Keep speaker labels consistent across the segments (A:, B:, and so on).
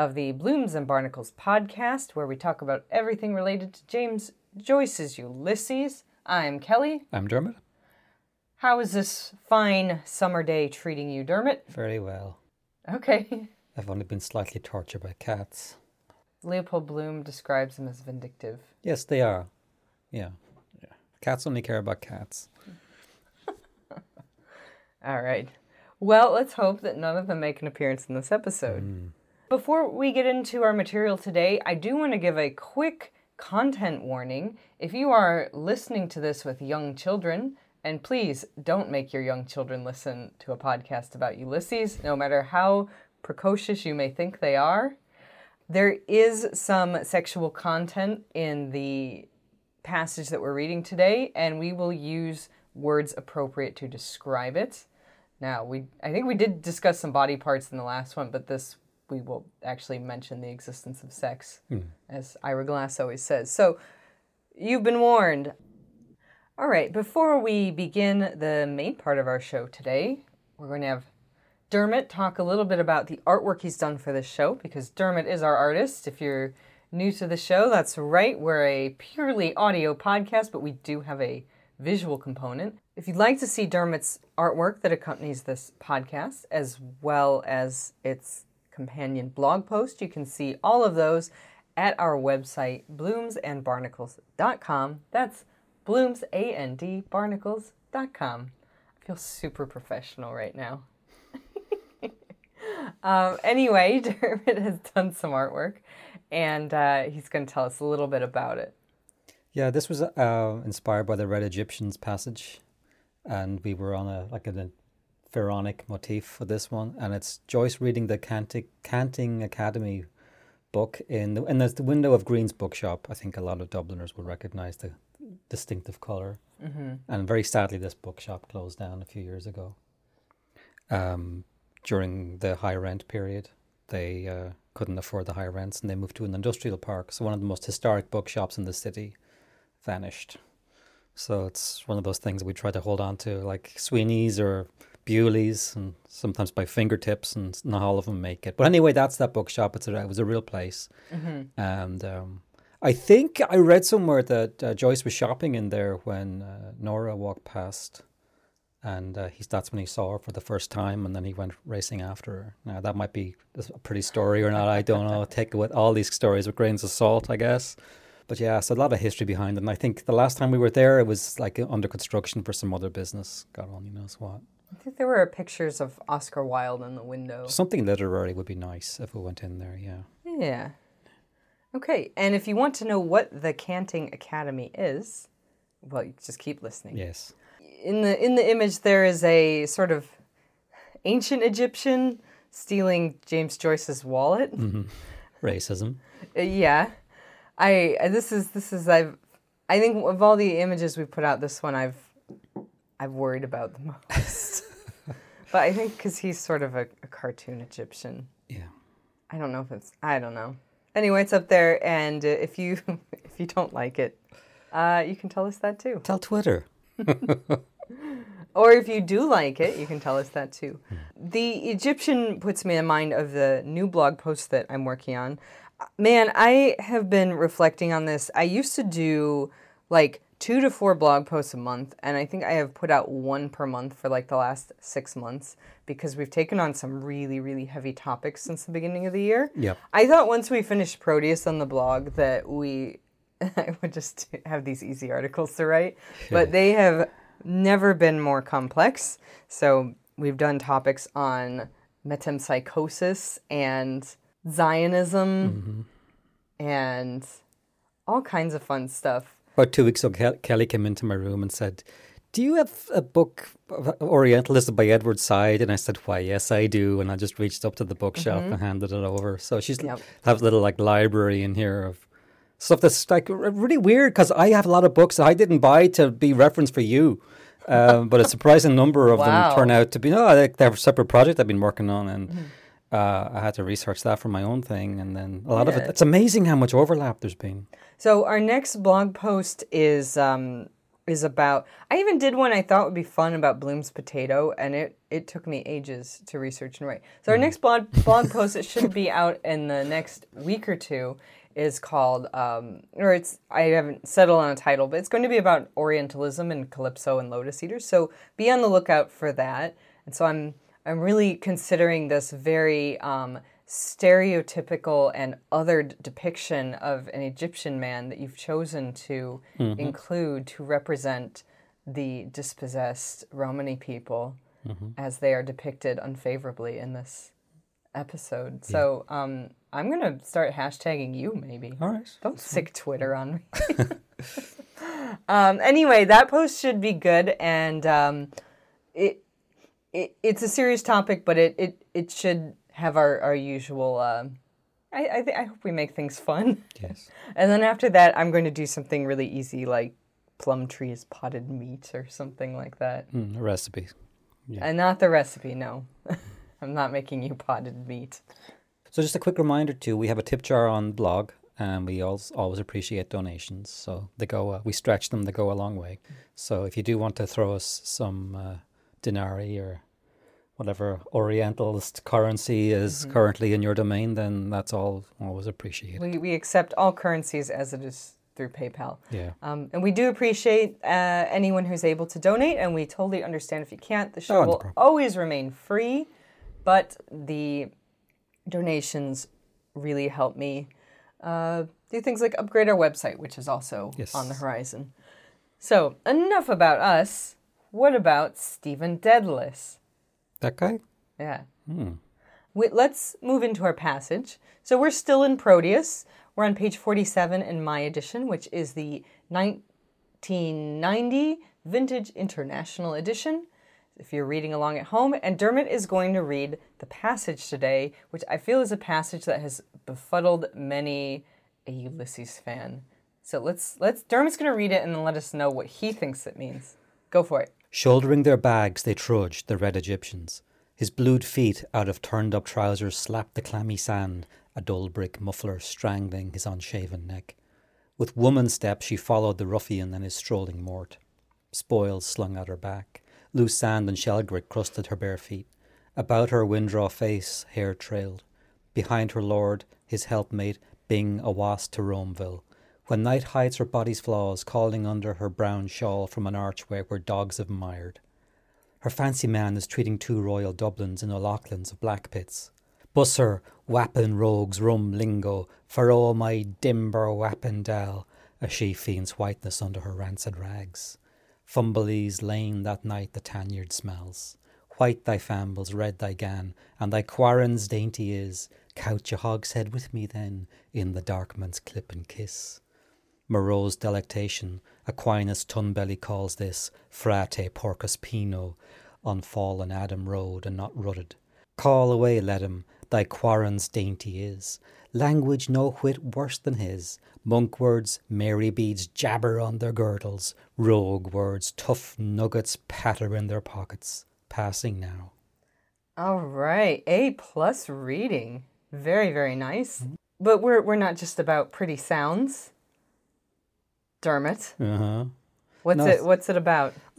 A: episode 49 of the Blooms and Barnacles podcast, where we talk about everything related to James Joyce's Ulysses. I'm Kelly.
B: I'm Dermot.
A: How is this fine summer day treating you, Dermot?
B: Very well.
A: Okay.
B: I've only been slightly tortured by cats.
A: Leopold Bloom describes them as vindictive.
B: Yes, they are. Yeah. yeah. Cats only care about cats.
A: All right. Well, let's hope that none of them make an appearance in this episode.
B: Hmm.
A: Before we get into our material today, I do want to give a quick content warning. If you are listening to this with young children, and please don't make your young children listen to a podcast about Ulysses, no matter how precocious you may think they are. There is some sexual content in the passage that we're reading today, and we will use words appropriate to describe it. Now, we I think we did discuss some body parts in the last one, but this we will actually mention the existence of sex, hmm. as Ira Glass always says. So, you've been warned. All right, before we begin the main part of our show today, we're going to have Dermot talk a little bit about the artwork he's done for this show because Dermot is our artist. If you're new to the show, that's right. We're a purely audio podcast, but we do have a visual component. If you'd like to see Dermot's artwork that accompanies this podcast, as well as its companion blog post, you can see all of those at our website, bloomsandbarnacles.com. That's blooms, A-N-D, barnacles.com. I feel super professional right now. um, anyway, Dermot has done some artwork, and uh, he's going to tell us a little bit about it.
B: Yeah, this was uh, inspired by the Red Egyptians passage, and we were on a like a pharaonic motif for this one, and it's Joyce reading the Cantic, Canting Academy book in the, in the, the window of Green's bookshop. I think a lot of Dubliners will recognise the distinctive color
A: Mm-hmm.
B: And very sadly, this bookshop closed down a few years ago. Um, during the high rent period, they uh, couldn't afford the high rents, and they moved to an industrial park. So one of the most historic bookshops in the city vanished. So it's one of those things we try to hold on to, like Sweeney's or Bewley's, and sometimes by fingertips, and not all of them make it. But anyway, that's that bookshop. It's a, it was a real place, and um, I think I read somewhere that uh, Joyce was shopping in there when uh, Nora walked past, and uh, he, that's when he saw her for the first time, and then he went racing after her. Now that might be a pretty story or not. I don't know. Take it with all these stories with grains of salt, I guess. But yeah, so a lot of history behind it. And I think the last time we were there, it was like under construction for some other business. God only knows what.
A: I think there were pictures of Oscar Wilde in the window.
B: Something literary would be nice if we went in there. Yeah.
A: Yeah. Okay, and if you want to know what the Canting Academy is, well, you just keep listening.
B: Yes.
A: In the in the image, there is a sort of ancient Egyptian stealing James Joyce's wallet.
B: Racism.
A: Uh, yeah, I this is this is I've I think of all the images we put out, this one I've I've worried about the most. But I think because he's sort of a, a cartoon Egyptian.
B: Yeah.
A: I don't know if it's. I don't know. Anyway, it's up there, and uh, if you if you don't like it, uh, you can tell us that too.
B: Tell Twitter.
A: Or if you do like it, you can tell us that too. The Egyptian puts me in mind of the new blog post that I'm working on. Man, I have been reflecting on this. I used to do like two to four blog posts a month, and I think I have put out one per month for like the last six months because we've taken on some really, really heavy topics since the beginning of the year.
B: Yep.
A: I thought once we finished Proteus on the blog that we I would just have these easy articles to write, but they have never been more complex. So we've done topics on metempsychosis and Zionism mm-hmm. and all kinds of fun stuff.
B: About two weeks ago, Kelly came into my room and said, Do you have a book, of Orientalism by Edward Said? And I said, Why, yes, I do. And I just reached up to the bookshelf and handed it over. So she's
A: Yep.
B: have a little like library in here of stuff that's like really weird because I have a lot of books that I didn't buy to be referenced for you. Um, but a surprising number of
A: Wow.
B: them turn out to be no, they, they have a separate project I've been working on, and uh, I had to research that for my own thing. And then a lot of it, it's amazing how much overlap there's been.
A: So our next blog post is um, is about. I even did one I thought would be fun about Bloom's potato, and it it took me ages to research and write. So our next blog blog post that should be out in the next week or two is called, um, or it's I haven't settled on a title, but it's going to be about Orientalism and Calypso and Lotus Eaters. So be on the lookout for that. And so I'm I'm really considering this very um, stereotypical and othered depiction of an Egyptian man that you've chosen to include to represent the dispossessed Romani people as they are depicted unfavorably in this episode. So um, I'm going to start hashtagging you maybe.
B: All right.
A: Don't sick Twitter on me. um, anyway, that post should be good, and um, it, it it's a serious topic, but it it, it should have our our usual. Uh, I I, th- I hope we make things fun,
B: Yes.
A: and then after that, I'm going to do something really easy like plum trees potted meat or something like that,
B: Mm, a recipe. Yeah.
A: and not the recipe. No, I'm not making you potted meat.
B: So just a quick reminder too, we have a tip jar on blog and we always, always appreciate donations. So they go, uh, we stretch them, they go a long way. So if you do want to throw us some uh, dinari or whatever Orientalist currency is currently in your domain, then that's all always appreciated.
A: We we accept all currencies as it is through PayPal.
B: yeah.
A: Um, and we do appreciate uh, anyone who's able to donate, and we totally understand if you can't. The show
B: Oh, no
A: will
B: problem.
A: always remain free, but the donations really help me uh, do things like upgrade our website, which is also
B: Yes.
A: on the horizon. So, enough about us. What about Stephen Dedalus?
B: That guy?
A: Yeah.
B: Hmm.
A: We, let's move into our passage. So we're still in Proteus. We're on page 47 in my edition, which is the 1990 Vintage International Edition. If you're reading along at home, and Dermot is going to read the passage today, which I feel is a passage that has befuddled many a Ulysses fan. So let's let's Dermot's going to read it and then let us know what he thinks it means. Go for it.
B: Shouldering their bags, they trudged, the red Egyptians. His blued feet, out of turned up trousers, slapped the clammy sand, a dull brick muffler strangling his unshaven neck. With woman step, she followed the ruffian and his strolling mort. Spoils slung at her back. Loose sand and shell grit crusted her bare feet. About her winddraw face, hair trailed. Behind her lord, his helpmate, Bing Awas to Romeville. When night hides her body's flaws, calling under her brown shawl from an archway where dogs have mired. Her fancy man is treating two royal Dublins in O'Loughlin's of Blackpitts. Busser, wappin rogues, rum lingo, for all my dimber wappendal, a she fiend's whiteness under her rancid rags. Fumbally's lane that night the tanyard smells. White thy fambles, red thy gan, and thy quarrons dainty is. Couch a hogshead with me then, in the dark man's clip and kiss. Morose delectation, Aquinas Tunbelly calls this frate porcospino, on fallen Adam road and not rutted. Call away, let him, thy quarrons dainty is. Language no whit worse than his. Monk words, Mary beads jabber on their girdles. Rogue words, tough nuggets patter in their pockets. Passing now.
A: All right, A plus reading. Very, very nice. Mm-hmm. But we're we're not just about pretty sounds. Dermot,
B: Uh huh.
A: what's
B: No,
A: it what's it about?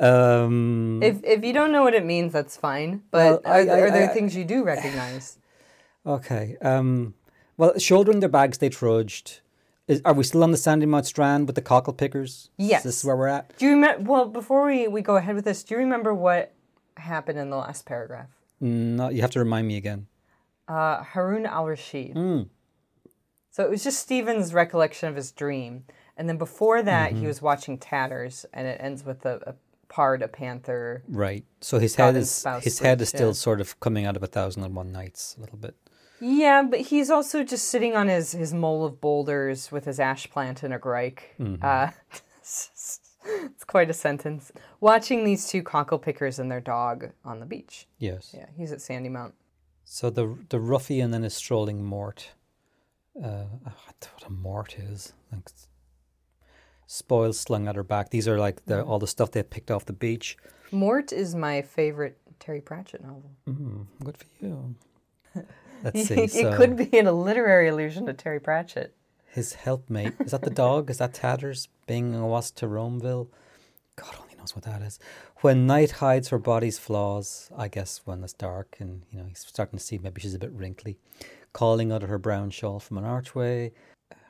B: um,
A: If if you don't know what it means, that's fine. But
B: Well, I-
A: are,
B: I-
A: are there
B: I-
A: things you do recognize?
B: okay. Um, well, shouldering their bags, they trudged. Is, are we still on the Sandymount Strand with the cockle pickers?
A: Yes.
B: Is this is where we're at?
A: Do you remember? Well, before we, we go ahead with this, do you remember what happened in the last paragraph?
B: No, you have to remind me again.
A: Uh, Harun al Rashid.
B: Mm.
A: So it was just Stephen's recollection of his dream. And then before that,
B: Mm-hmm.
A: he was watching Tatters, and it ends with a, a pard, a panther.
B: Right. So his head is his head is still
A: yeah.
B: sort of coming out of a thousand and one nights a little bit.
A: Yeah, but he's also just sitting on his, his mole of boulders with his ash plant and a grike.
B: Mm-hmm.
A: Uh, it's quite a sentence. Watching these two cockle pickers and their dog on the beach.
B: Yes.
A: Yeah, he's at Sandymount.
B: So the the ruffian and his strolling mort. Uh, what a mort is. Like spoils slung at her back. These are like the all the stuff they picked off the beach.
A: Mort is my favorite Terry Pratchett novel.
B: Mm, good for you. Let's
A: it
B: see. So,
A: could be in a literary allusion to Terry Pratchett.
B: his helpmate. Is that the dog? Is that Tatters being a was to Romeville? God only knows what that is. When night hides her body's flaws, I guess when it's dark and you know he's starting to see maybe she's a bit wrinkly, calling out of her brown shawl from an archway.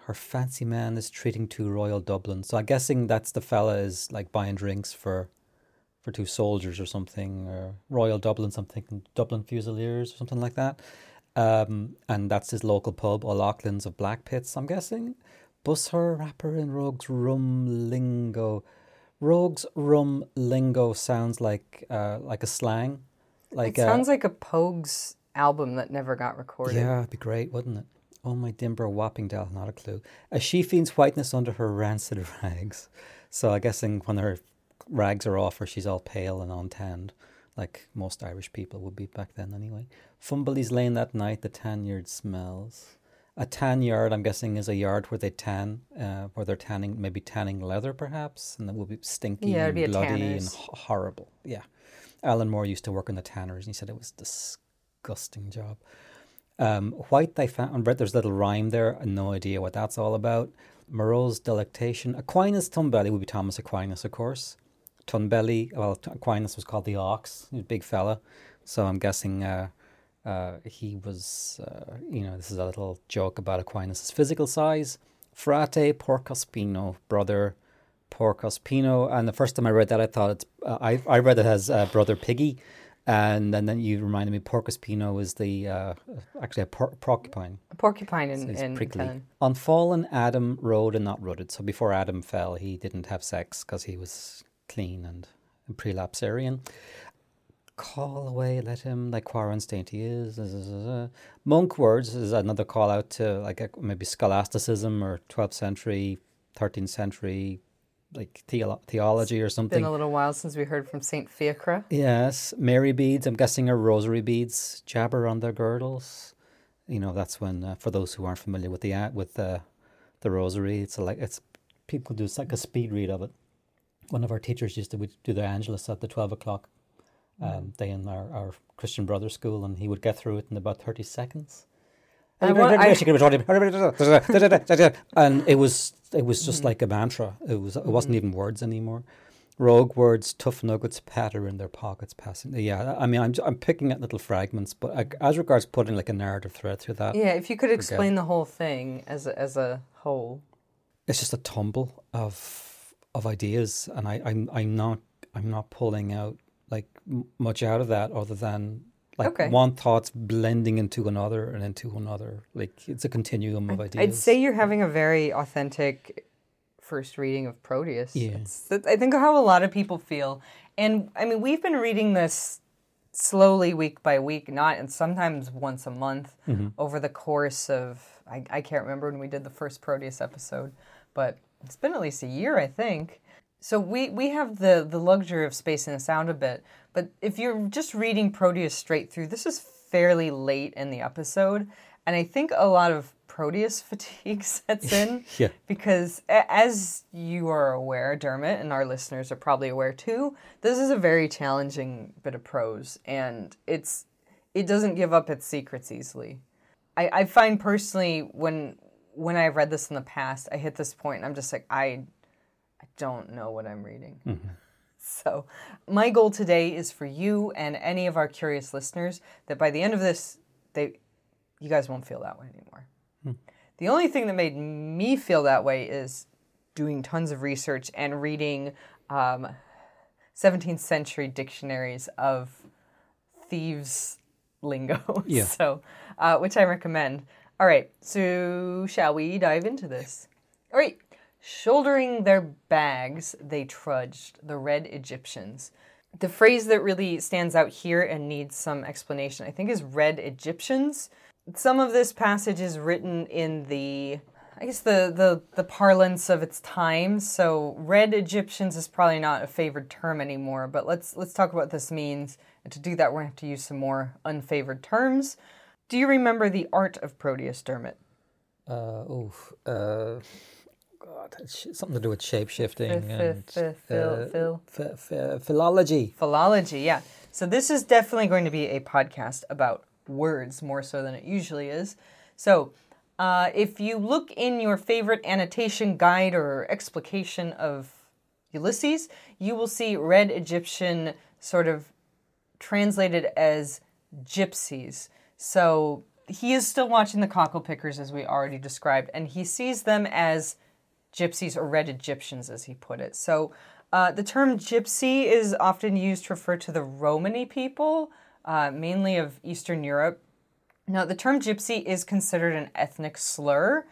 B: Her fancy man is treating two Royal Dublin. So I'm guessing that's the fella is like buying drinks for for two soldiers or something, or Royal Dublin, something Dublin Fusiliers or something like that. Um, and that's his local pub, O'Loughlin's of Blackpitts, I'm guessing. Bus her rapper in Rogue's Rum Lingo. Rogue's Rum Lingo sounds like uh, like a slang.
A: Like it sounds uh, like a Pogues album that never got recorded.
B: Yeah, it'd be great, wouldn't it? Oh my dimber whopping Dell, not a clue. As she feels whiteness under her rancid rags. So I guessing when her rags are off or she's all pale and untanned, like most Irish people would be back then anyway. Fumbally's lane that night, the tan yard smells. A tan yard, I'm guessing, is a yard where they tan, uh, where they're tanning, maybe tanning leather, perhaps, and it will be stinky yeah, and bloody and horrible. Yeah, Alan Moore used to work in the tanners, and he said it was a disgusting job. Um, white, they found, there's a little rhyme there, no idea what that's all about. Morose delectation. Aquinas Tunbelly would be Thomas Aquinas, of course. Tunbelly, well, Aquinas was called the ox, he was a big fella. So I'm guessing uh, uh, he was, uh, you know, this is a little joke about Aquinas' physical size. Frate Porcospino, brother Porcospino. And the first time I read that, I thought it's, uh, I, I read it as uh, brother Piggy. And then, then you reminded me Porcospino is the, uh, actually a por- porcupine.
A: A porcupine in, so in prickly.
B: On fallen Adam rode and not rooted. So before Adam fell, he didn't have sex because he was clean and, and prelapsarian. Call away, let him like Quarren's dainty is. Monk words is another call out to like maybe scholasticism or 12th century, 13th century like theolo- theology or something.
A: It's been a little while since we heard from Saint Fiacre.
B: Yes, Mary beads. I'm guessing are rosary beads. Jabber on their girdles. You know, that's when uh, for those who aren't familiar with the with the the rosary, it's like it's people do it's like a speed read of it one of our teachers used to do the Angelus at the 12 o'clock um, day in our, our Christian Brother school, and he would get through it in about 30 seconds. and it was it was just mm-hmm. like a mantra. It was it wasn't mm-hmm. even words anymore. Rogue words, tough nuggets patter in their pockets, passing. Yeah, I mean, I'm I'm picking at little fragments, but I, as regards putting like a narrative thread through that.
A: Yeah, if you could explain the whole thing as a, as a whole.
B: It's just a tumble of of ideas, and I, I'm I'm not I'm not pulling out like m- much out of that other than like okay. one thought's blending into another and into another. Like it's a continuum of ideas.
A: I'd say you're having a very authentic first reading of Proteus. Yeah. I think how a lot of people feel. And I mean, we've been reading this slowly week by week, not and sometimes once a month mm-hmm. over the course of I, I can't remember when we did the first Proteus episode, but it's been at least a year, I think. So we, we have the, the luxury of spacing this out a bit. But if you're just reading Proteus straight through, this is fairly late in the episode. And I think a lot of Proteus fatigue sets in.
B: yeah.
A: Because as you are aware, Dermot, and our listeners are probably aware too, this is a very challenging bit of prose. And it's it doesn't give up its secrets easily. I, I find personally when when I've read this in the past, I hit this point and I'm just like, I, I don't know what I'm reading. Mm-hmm. So, my goal today is for you and any of our curious listeners that by the end of this, they, you guys won't feel that way anymore. Mm. The only thing that made me feel that way is doing tons of research and reading um, 17th century dictionaries of thieves lingo.
B: Yeah.
A: so, uh, which I recommend. All right, so shall we dive into this? All right, shouldering their bags, they trudged, the red Egyptians. The phrase that really stands out here and needs some explanation, I think, is red Egyptians. Some of this passage is written in the I guess the, the, the parlance of its time. So red Egyptians is probably not a favored term anymore, but let's let's talk about what this means. And to do that, we're gonna have to use some more unfavored terms. Do you remember the art of Proteus, Dermot?
B: Uh, oh, uh, God, something to do with shape shifting and uh, philology.
A: Philology, yeah. So this is definitely going to be a podcast about words more so than it usually is. So Uh, if you look in your favorite annotation guide or explication of Ulysses, you will see red Egyptian sort of translated as gypsies. So he is still watching the cockle pickers as we already described, and he sees them as gypsies or red Egyptians, as he put it. So uh, the term gypsy is often used to refer to the Romani people, uh, mainly of Eastern Europe. Now, the term gypsy is considered an ethnic slur.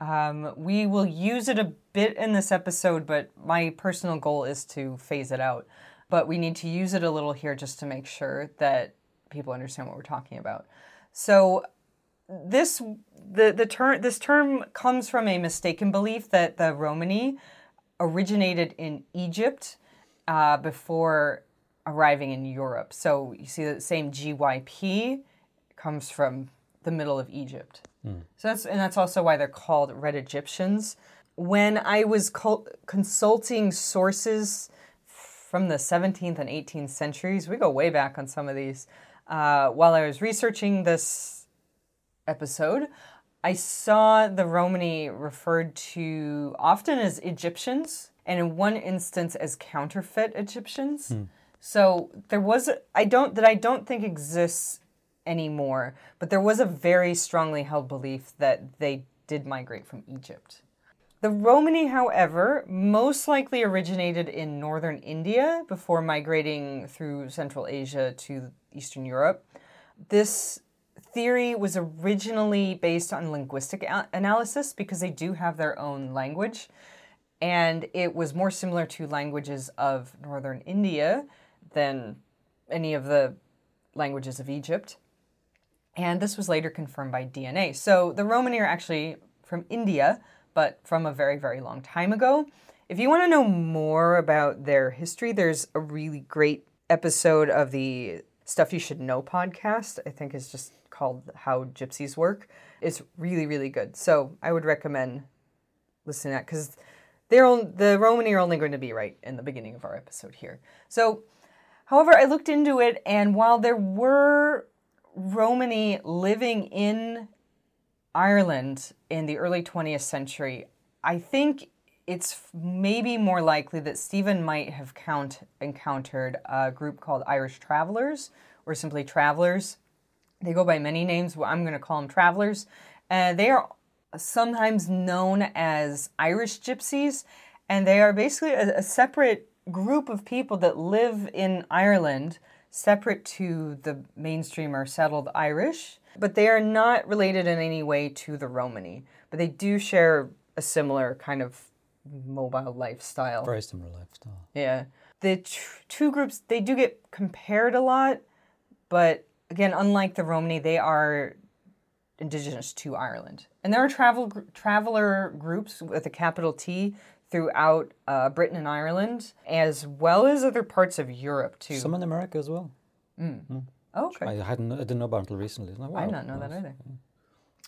A: Um, we will use it a bit in this episode, but my personal goal is to phase it out. But we need to use it a little here just to make sure that people understand what we're talking about. So, this the the term this term comes from a mistaken belief that the Romani originated in Egypt uh, before arriving in Europe. So you see the same GYP comes from the middle of Egypt. Mm. So that's and that's also why they're called Red Egyptians. When I was consulting sources from the 17th and 18th centuries, we go way back on some of these. Uh, while I was researching this episode, I saw the Romani referred to often as Egyptians, and in one instance as counterfeit Egyptians. Hmm. So there was a, I don't that I don't think exists anymore, but there was a very strongly held belief that they did migrate from Egypt. The Romani, however, most likely originated in northern India before migrating through Central Asia to Eastern Europe. This theory was originally based on linguistic a- analysis because they do have their own language, and it was more similar to languages of northern India than any of the languages of Egypt. And this was later confirmed by DNA. So the Romani are actually from India, but from a very, very long time ago. If you want to know more about their history, there's a really great episode of the Stuff You Should Know podcast. I think is just called How Gypsies Work. It's really, really good. So I would recommend listening to that because they're on, the Romani are only going to be right in the beginning of our episode here. So, however, I looked into it, and while there were Romani living in Ireland in the early 20th century, I think it's maybe more likely that Stephen might have count, encountered a group called Irish Travelers or simply Travelers they go by many names. I'm going to call them travelers. Uh, they are sometimes known as Irish gypsies, and they are basically a, a separate group of people that live in Ireland, separate to the mainstream or settled Irish, but they are not related in any way to the Romani. But they do share a similar kind of mobile lifestyle.
B: Very similar lifestyle.
A: Yeah. The two groups, they do get compared a lot, but again, unlike the Romani, they are indigenous to Ireland. And there are travel traveler groups with a capital T throughout uh, Britain and Ireland, as well as other parts of Europe too.
B: Some in America as well.
A: Mm. Mm. Oh, okay.
B: I hadn't, I didn't know about until recently.
A: Like, wow, I did not know that either.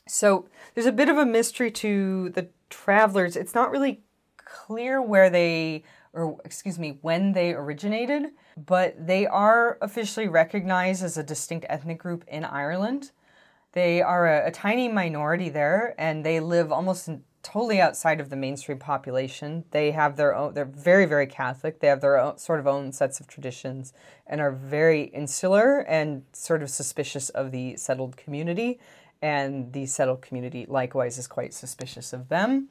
A: So there's a bit of a mystery to the travelers. It's not really clear where they, or excuse me, when they originated but they are officially recognized as a distinct ethnic group in Ireland. They are a, a tiny minority there, and they live almost totally outside of the mainstream population. They have their own, they're very, very Catholic. They have their own sort of own sets of traditions and are very insular and sort of suspicious of the settled community. And the settled community likewise is quite suspicious of them.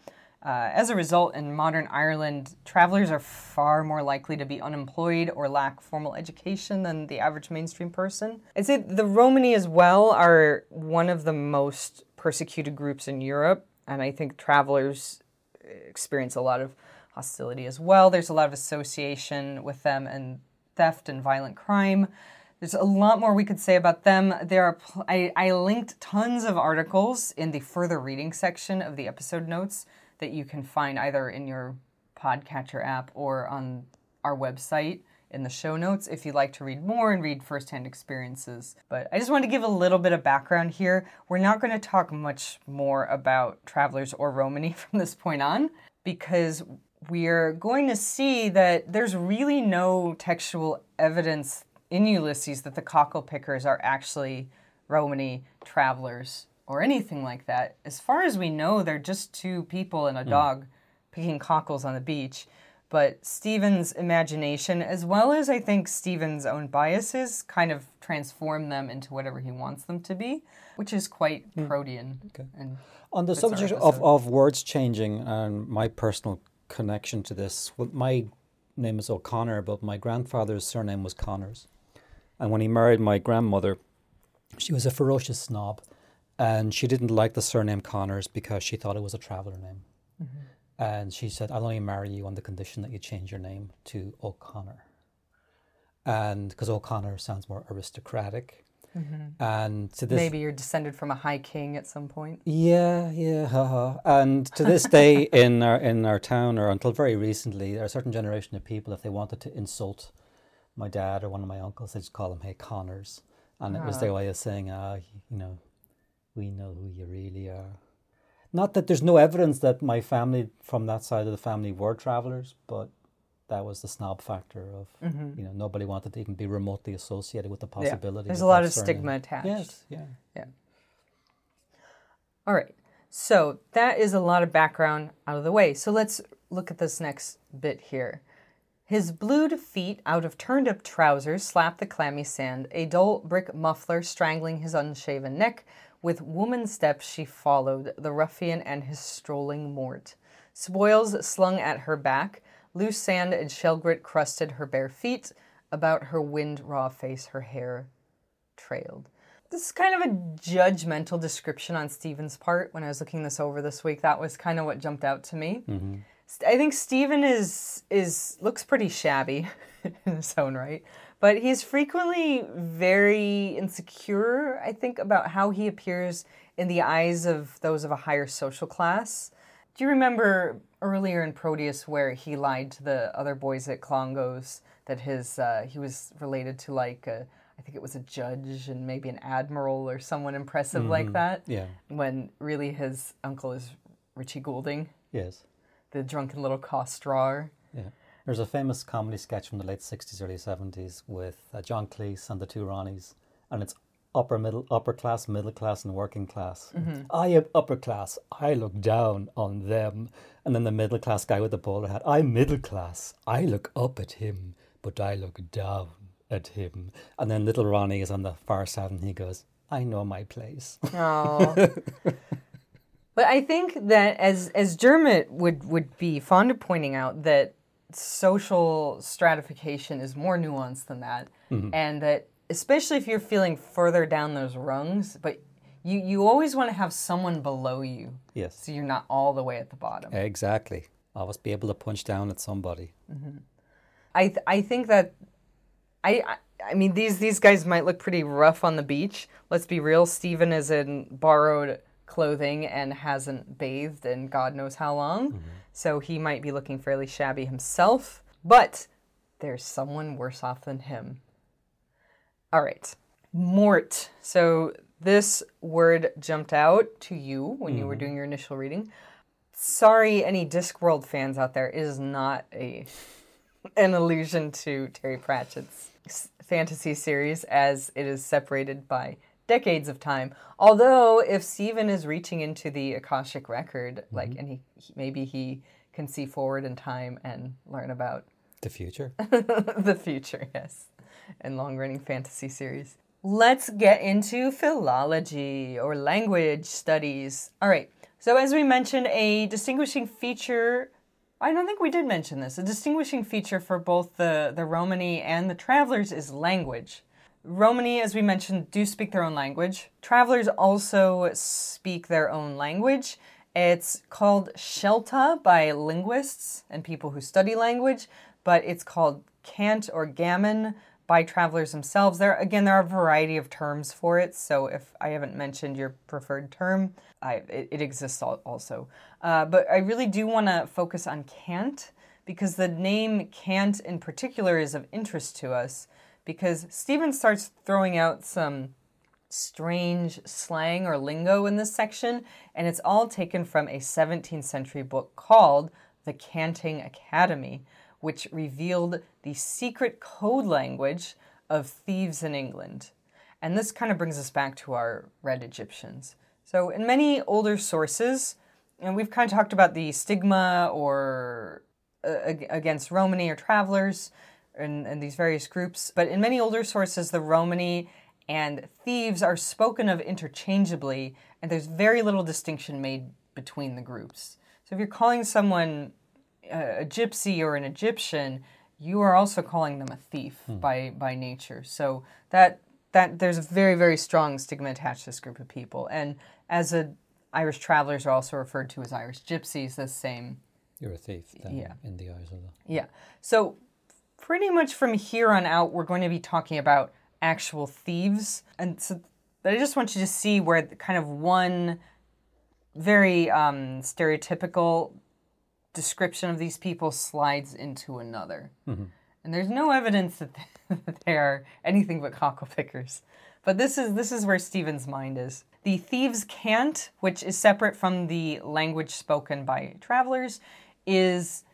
A: Uh, as a result, in modern Ireland, travelers are far more likely to be unemployed or lack formal education than the average mainstream person. I'd say the Romani as well are one of the most persecuted groups in Europe, and I think travelers experience a lot of hostility as well. There's a lot of association with them and theft and violent crime. There's a lot more we could say about them. There are pl- I, I linked tons of articles in the further reading section of the episode notes that you can find either in your podcatcher app or on our website in the show notes if you'd like to read more and read firsthand experiences. But I just want to give a little bit of background here. We're not going to talk much more about travelers or Romani from this point on because we're going to see that there's really no textual evidence in Ulysses that the cockle pickers are actually Romani travelers or anything like that. As far as we know, they're just two people and a hmm. dog picking cockles on the beach. But Stephen's imagination, as well as I think Stephen's own biases, kind of transform them into whatever he wants them to be, which is quite hmm. Protean. And
B: On the subject of, of words changing and my personal connection to this, well, my name is O'Connor, but my grandfather's surname was Connors. And when he married my grandmother, she was a ferocious snob and she didn't like the surname Connors because she thought it was a traveller name. Mm-hmm. And she said, I'll only marry you on the condition that you change your name to O'Connor. And because O'Connor sounds more aristocratic. Mm-hmm. And to this
A: maybe you're descended from a high king at some point.
B: yeah, yeah, haha. And to this day, in our in our town, or until very recently, there are a certain generation of people. If they wanted to insult my dad or one of my uncles, they just call them "Hey Connors," and it was uh-huh. their way of saying, "Ah, you know, we know who you really are." Not that there's no evidence that my family from that side of the family were travelers, but that was the snob factor of mm-hmm. you know nobody wanted to even be remotely associated with the possibility.
A: There's
B: of
A: a lot of
B: surname.
A: stigma attached.
B: Yes, yeah. yeah.
A: All right. So that is a lot of background out of the way. So let's look at this next bit here. His blued feet out of turned up trousers slapped the clammy sand, a dull brick muffler strangling his unshaven neck. With woman steps she followed, the ruffian and his strolling mort. Spoils slung at her back, loose sand and shell grit crusted her bare feet. About her wind raw face her hair trailed. This is kind of a judgmental description on Stephen's part. When I was looking this over this week, that was kind of what jumped out to me. Mm-hmm. St- I think Stephen is is looks pretty shabby in his own right, but he's frequently very insecure. I think about how he appears in the eyes of those of a higher social class. Do you remember earlier in Proteus where he lied to the other boys at Clongowes that his uh, he was related to like a, I think it was a judge and maybe an admiral or someone impressive like that.
B: Yeah.
A: When really his uncle is Richie Goulding,
B: Yes.
A: the drunken little costdrawer.
B: Yeah. There's a famous comedy sketch from the late 60s, early 70s with uh, John Cleese and the two Ronnies, and it's upper middle, upper class, middle class, and working class. I am upper class. I look down on them, and then the middle class guy with the bowler hat. I'm middle class. I look up at him, but I look down at him. And then little Ronnie is on the far side, and he goes, "I know my place."
A: Oh. but I think that as as Dermot would would be fond of pointing out that social stratification is more nuanced than that, mm-hmm. and that especially if you're feeling further down those rungs, but you you always want to have someone below you,
B: yes,
A: so you're not all the way at the bottom.
B: exactly. Always be able to punch down at somebody. Mm-hmm.
A: I th- I think that I, I I mean these these guys might look pretty rough on the beach. Let's be real. Stephen is in borrowed clothing and hasn't bathed in God knows how long, mm-hmm. So he might be looking fairly shabby himself. But there's someone worse off than him. All right, Mort. So this word jumped out to you when you were mm-hmm. doing your initial reading. Sorry, any Discworld fans out there, it is not a an allusion to Terry Pratchett's fantasy series as it is separated by decades of time. Although, if Stephen is reaching into the Akashic record, like, mm-hmm. and he, he maybe he can see forward in time and learn about
B: The future.
A: the future, yes, and long running fantasy series. Let's get into philology or language studies. All right, so as we mentioned, a distinguishing feature. I don't think we did mention this. A distinguishing feature for both the, the Romani and the travelers is language. Romani, as we mentioned, do speak their own language. Travelers also speak their own language. It's called Shelta by linguists and people who study language, but it's called Cant or Gammon by travelers themselves. There again, there are a variety of terms for it. So if I haven't mentioned your preferred term, I, it, it exists also. Uh, but I really do want to focus on Cant because the name Cant in particular is of interest to us because Stephen starts throwing out some strange slang or lingo in this section, and it's all taken from a 17th century book called The Canting Academy, which revealed the secret code language of thieves in England. And this kind of brings us back to our red Egyptians. So, in many older sources, and we've kind of talked about the stigma or uh, against Romani or travelers and, and these various groups, but in many older sources, the Romani and thieves are spoken of interchangeably, and there's very little distinction made between the groups. So, if you're calling someone a, a gypsy or an Egyptian, you are also calling them a thief hmm. by by nature. So that that there's a very very strong stigma attached to this group of people, and as a Irish travelers are also referred to as Irish gypsies. The same,
B: You're a thief then
A: Yeah.
B: in the eyes of the.
A: yeah. So pretty much from here on out, we're going to be talking about actual thieves, and so but I just want you to see where the kind of one very um, stereotypical description of these people slides into another. And there's no evidence that they are anything but cockle pickers. But this is this is where Stephen's mind is. The thieves' cant, which is separate from the language spoken by travelers, is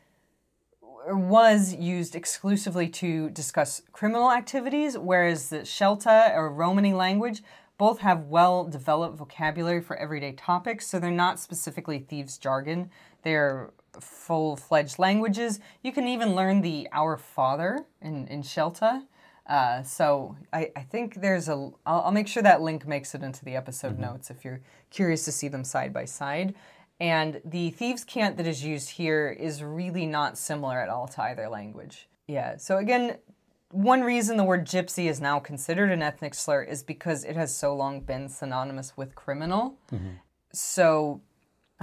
A: was used exclusively to discuss criminal activities, whereas the Shelta or Romani language both have well developed vocabulary for everyday topics, so they're not specifically thieves' jargon. They're full fledged languages. You can even learn the Our Father in, in Shelta. Uh, so I, I think there's a. I'll, I'll make sure that link makes it into the episode notes if you're curious to see them side by side. And the thieves' cant that is used here is really not similar at all to either language. Yeah. So again, one reason the word gypsy is now considered an ethnic slur is because it has so long been synonymous with criminal. So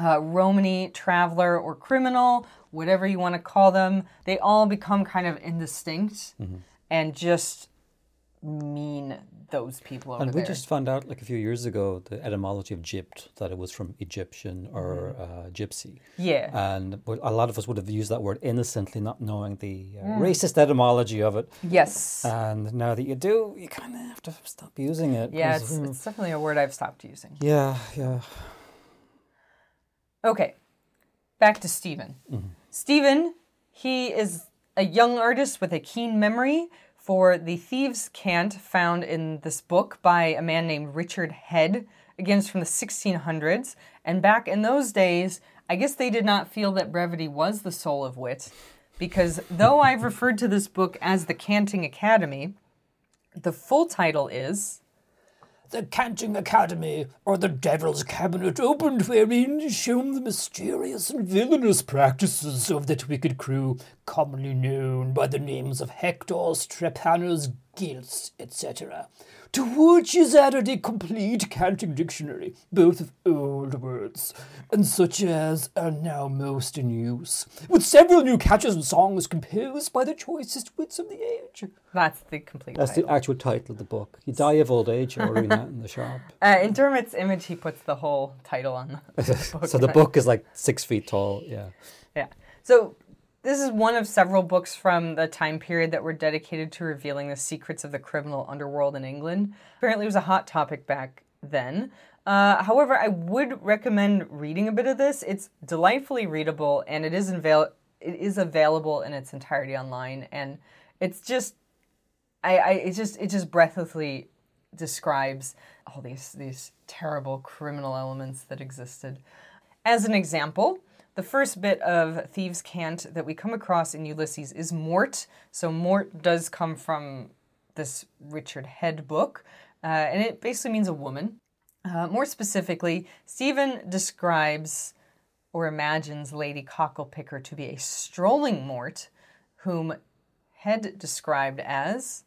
A: uh, Romani, traveler, or criminal, whatever you want to call them, they all become kind of indistinct and just mean those people over
B: And we
A: there.
B: just found out like a few years ago the etymology of gypt that it was from Egyptian or
A: Mm-hmm.
B: uh, gypsy,
A: yeah.
B: and a lot of us would have used that word innocently, not knowing the uh,
A: Mm.
B: racist etymology of it.
A: yes.
B: And now that you do, you kind of have to stop using it.
A: yeah it's,
B: mm,
A: it's definitely a word I've stopped using.
B: yeah, yeah.
A: Okay, back to Stephen. Stephen, he is a young artist with a keen memory for the thieves' cant found in this book by a man named Richard Head, again, it's from the 1600s. And back in those days, I guess they did not feel that brevity was the soul of wit, because though I've referred to this book as the Canting Academy, the full title is
C: The Canting Academy, or the Devil's Cabinet, opened wherein is shown the mysterious and villainous practices of that wicked crew, commonly known by the names of Hector, Strepanus, Gilts, etc. To which is added a complete canting dictionary, both of old words, and such as are now most in use, with several new catches and songs composed by the choicest wits of the age.
A: that's the complete
B: That's
A: title.
B: the actual title of the book. You die of old age or ordering that in the shop.
A: Uh, in Dermot's image, he puts the whole title on the book.
B: So the book is like six feet tall. Yeah.
A: Yeah. So this is one of several books from the time period that were dedicated to revealing the secrets of the criminal underworld in England. Apparently, it was a hot topic back then. Uh, however, I would recommend reading a bit of this. It's delightfully readable, and it is avail- it is available in its entirety online. And it's just, I, I it just it just breathlessly describes all these these terrible criminal elements that existed. As an example, the first bit of thieves' cant that we come across in Ulysses is Mort. So Mort does come from this Richard Head book, uh, and it basically means a woman. Uh, more specifically, Stephen describes or imagines Lady Cocklepicker to be a strolling Mort, whom Head described as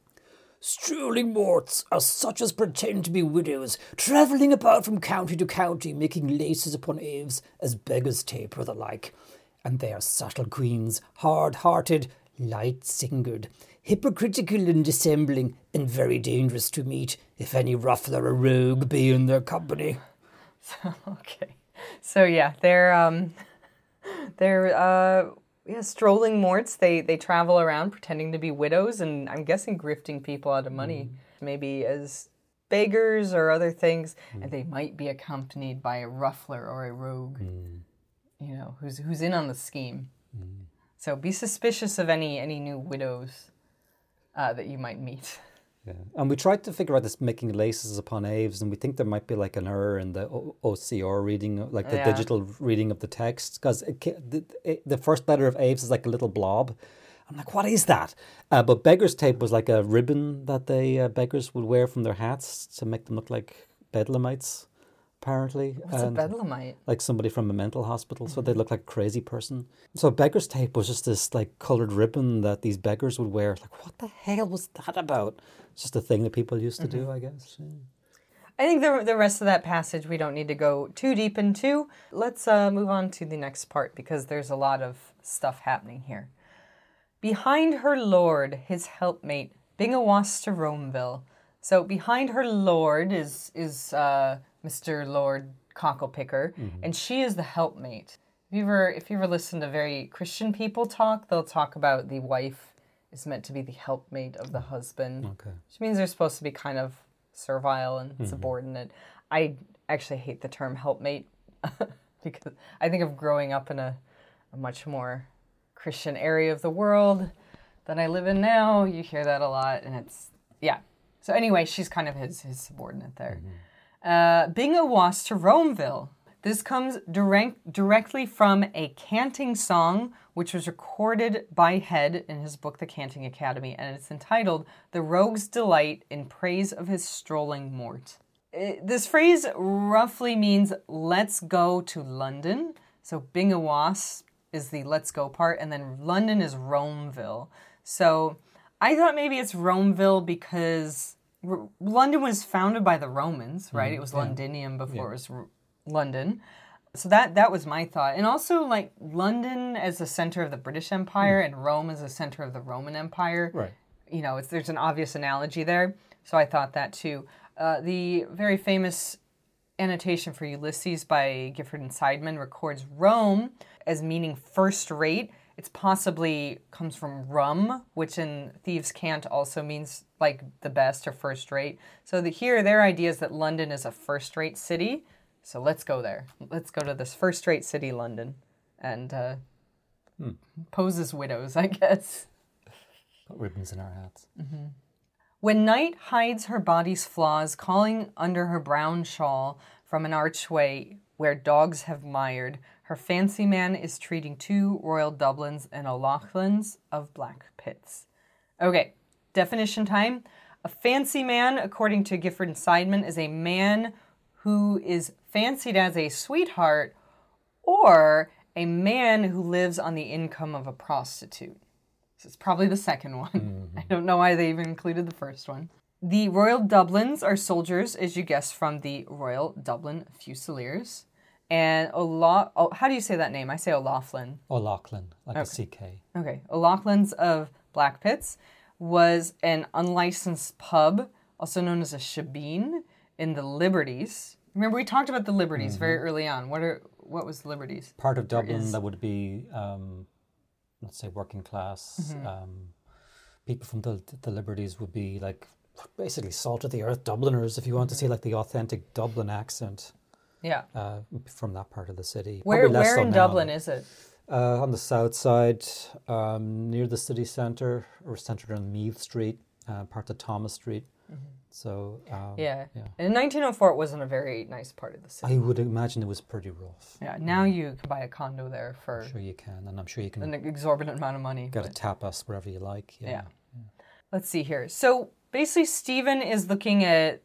C: Strolling morts are such as pretend to be widows, travelling about from county to county, making laces upon aves, as beggars taper the like. And they are subtle queens, hard hearted, light singered, hypocritical in dissembling, and very dangerous to meet, if any ruffler or rogue be in their company.
A: So, okay. So yeah, they're um they're uh yeah, strolling morts. They they travel around pretending to be widows and I'm guessing grifting people out of money, mm-hmm. maybe as beggars or other things, mm. and they might be accompanied by a ruffler or a rogue. Mm. You know, who's who's in on the scheme. Mm. So be suspicious of any any new widows uh, that you might meet.
B: Yeah. And we tried to figure out this making laces upon aves, and we think there might be like an error in the O- OCR reading, like the
A: Yeah.
B: digital reading of the text, because the, it- the first letter of aves is like a little blob. I'm like, what is that? Uh, but beggar's tape was like a ribbon that they uh, beggars would wear from their hats to make them look like bedlamites, apparently.
A: What's
B: And-
A: a bedlamite?
B: like somebody from a mental hospital, so they look like a crazy person. So beggar's tape was just this like colored ribbon that these beggars would wear. Like, what the hell was that about? It's just a thing that people used to do, I guess. Yeah.
A: I think the, the rest of that passage we don't need to go too deep into. Let's uh, move on to the next part because there's a lot of stuff happening here. Behind her lord, his helpmate, Bingawas to Romeville. So behind her lord is is uh, Mr. Lord Cocklepicker, mm-hmm. and she is the helpmate. If you ever if you ever listen to very Christian people talk, they'll talk about the wife is meant to be the helpmate of the husband
B: Okay.
A: which means they're supposed to be kind of servile and mm-hmm. subordinate. I actually hate the term helpmate because I think of growing up in a, a much more Christian area of the world than I live in now. You hear that a lot, and it's yeah. So anyway, she's kind of his his subordinate there. Mm-hmm. Uh, Binga was to Romeville. This comes direct, directly from a canting song, which was recorded by Head in his book, The Canting Academy, and it's entitled The Rogue's Delight in Praise of His Strolling Mort. Uh, This phrase roughly means let's go to London. So Bingawas is the let's go part, and then London is Romeville. So I thought maybe it's Romeville because R- London was founded by the Romans, right? It was Londinium before it was R- London. So that that was my thought, and also like London as the center of the British Empire and Rome as the center of the Roman Empire.
B: Right.
A: You know, it's, there's an obvious analogy there, so I thought that too. Uh, the very famous annotation for Ulysses by Gifford and Seidman records Rome as meaning first rate. It's possibly comes from rum, which in Thieves' Cant also means like the best or first rate. So the, here, their idea is that London is a first rate city. So let's go there. Let's go to this first rate city, London, and uh, pose as widows, I guess.
B: Put ribbons in our hats.
A: When night hides her body's flaws, calling under her brown shawl from an archway where dogs have mired, her fancy man is treating two royal Dublins and O'Loughlin's of black pits. Okay, definition time. A fancy man, according to Gifford and Seidman, is a man who is fancied as a sweetheart or a man who lives on the income of a prostitute. This is probably the second one. I don't know why they even included the first one. The Royal Dublins are soldiers, as you guessed, from the Royal Dublin Fusiliers. And O'La- oh, how do you say that name? I say O'Laughlin.
B: O'Loughlin, like a CK.
A: Okay. O'Loughlin's of Blackpitts was an unlicensed pub, also known as a shebeen, in the Liberties. Remember, we talked about the Liberties very early on. What are what was Liberties?
B: Part of Dublin that would be, um, let's say, working class. Um, people from the, the Liberties would be like basically salt of the earth Dubliners, if you want to see like the authentic Dublin accent
A: Yeah.
B: uh, from that part of the city.
A: Where where
B: so
A: in
B: now,
A: Dublin is it?
B: Uh, on the south side, um, near the city centre, or centred on Meath Street, uh, part of Thomas Street. So um,
A: Mm-hmm. Yeah.
B: yeah.
A: In 1904, it wasn't a very nice part of the city.
B: I would imagine it was pretty rough.
A: yeah. Now you can buy a condo there for
B: I'm sure you can, and I'm sure you can
A: an exorbitant amount of money.
B: get a
A: but-
B: tapas wherever you like. Yeah.
A: Yeah. Let's see here. So basically, Stephen is looking at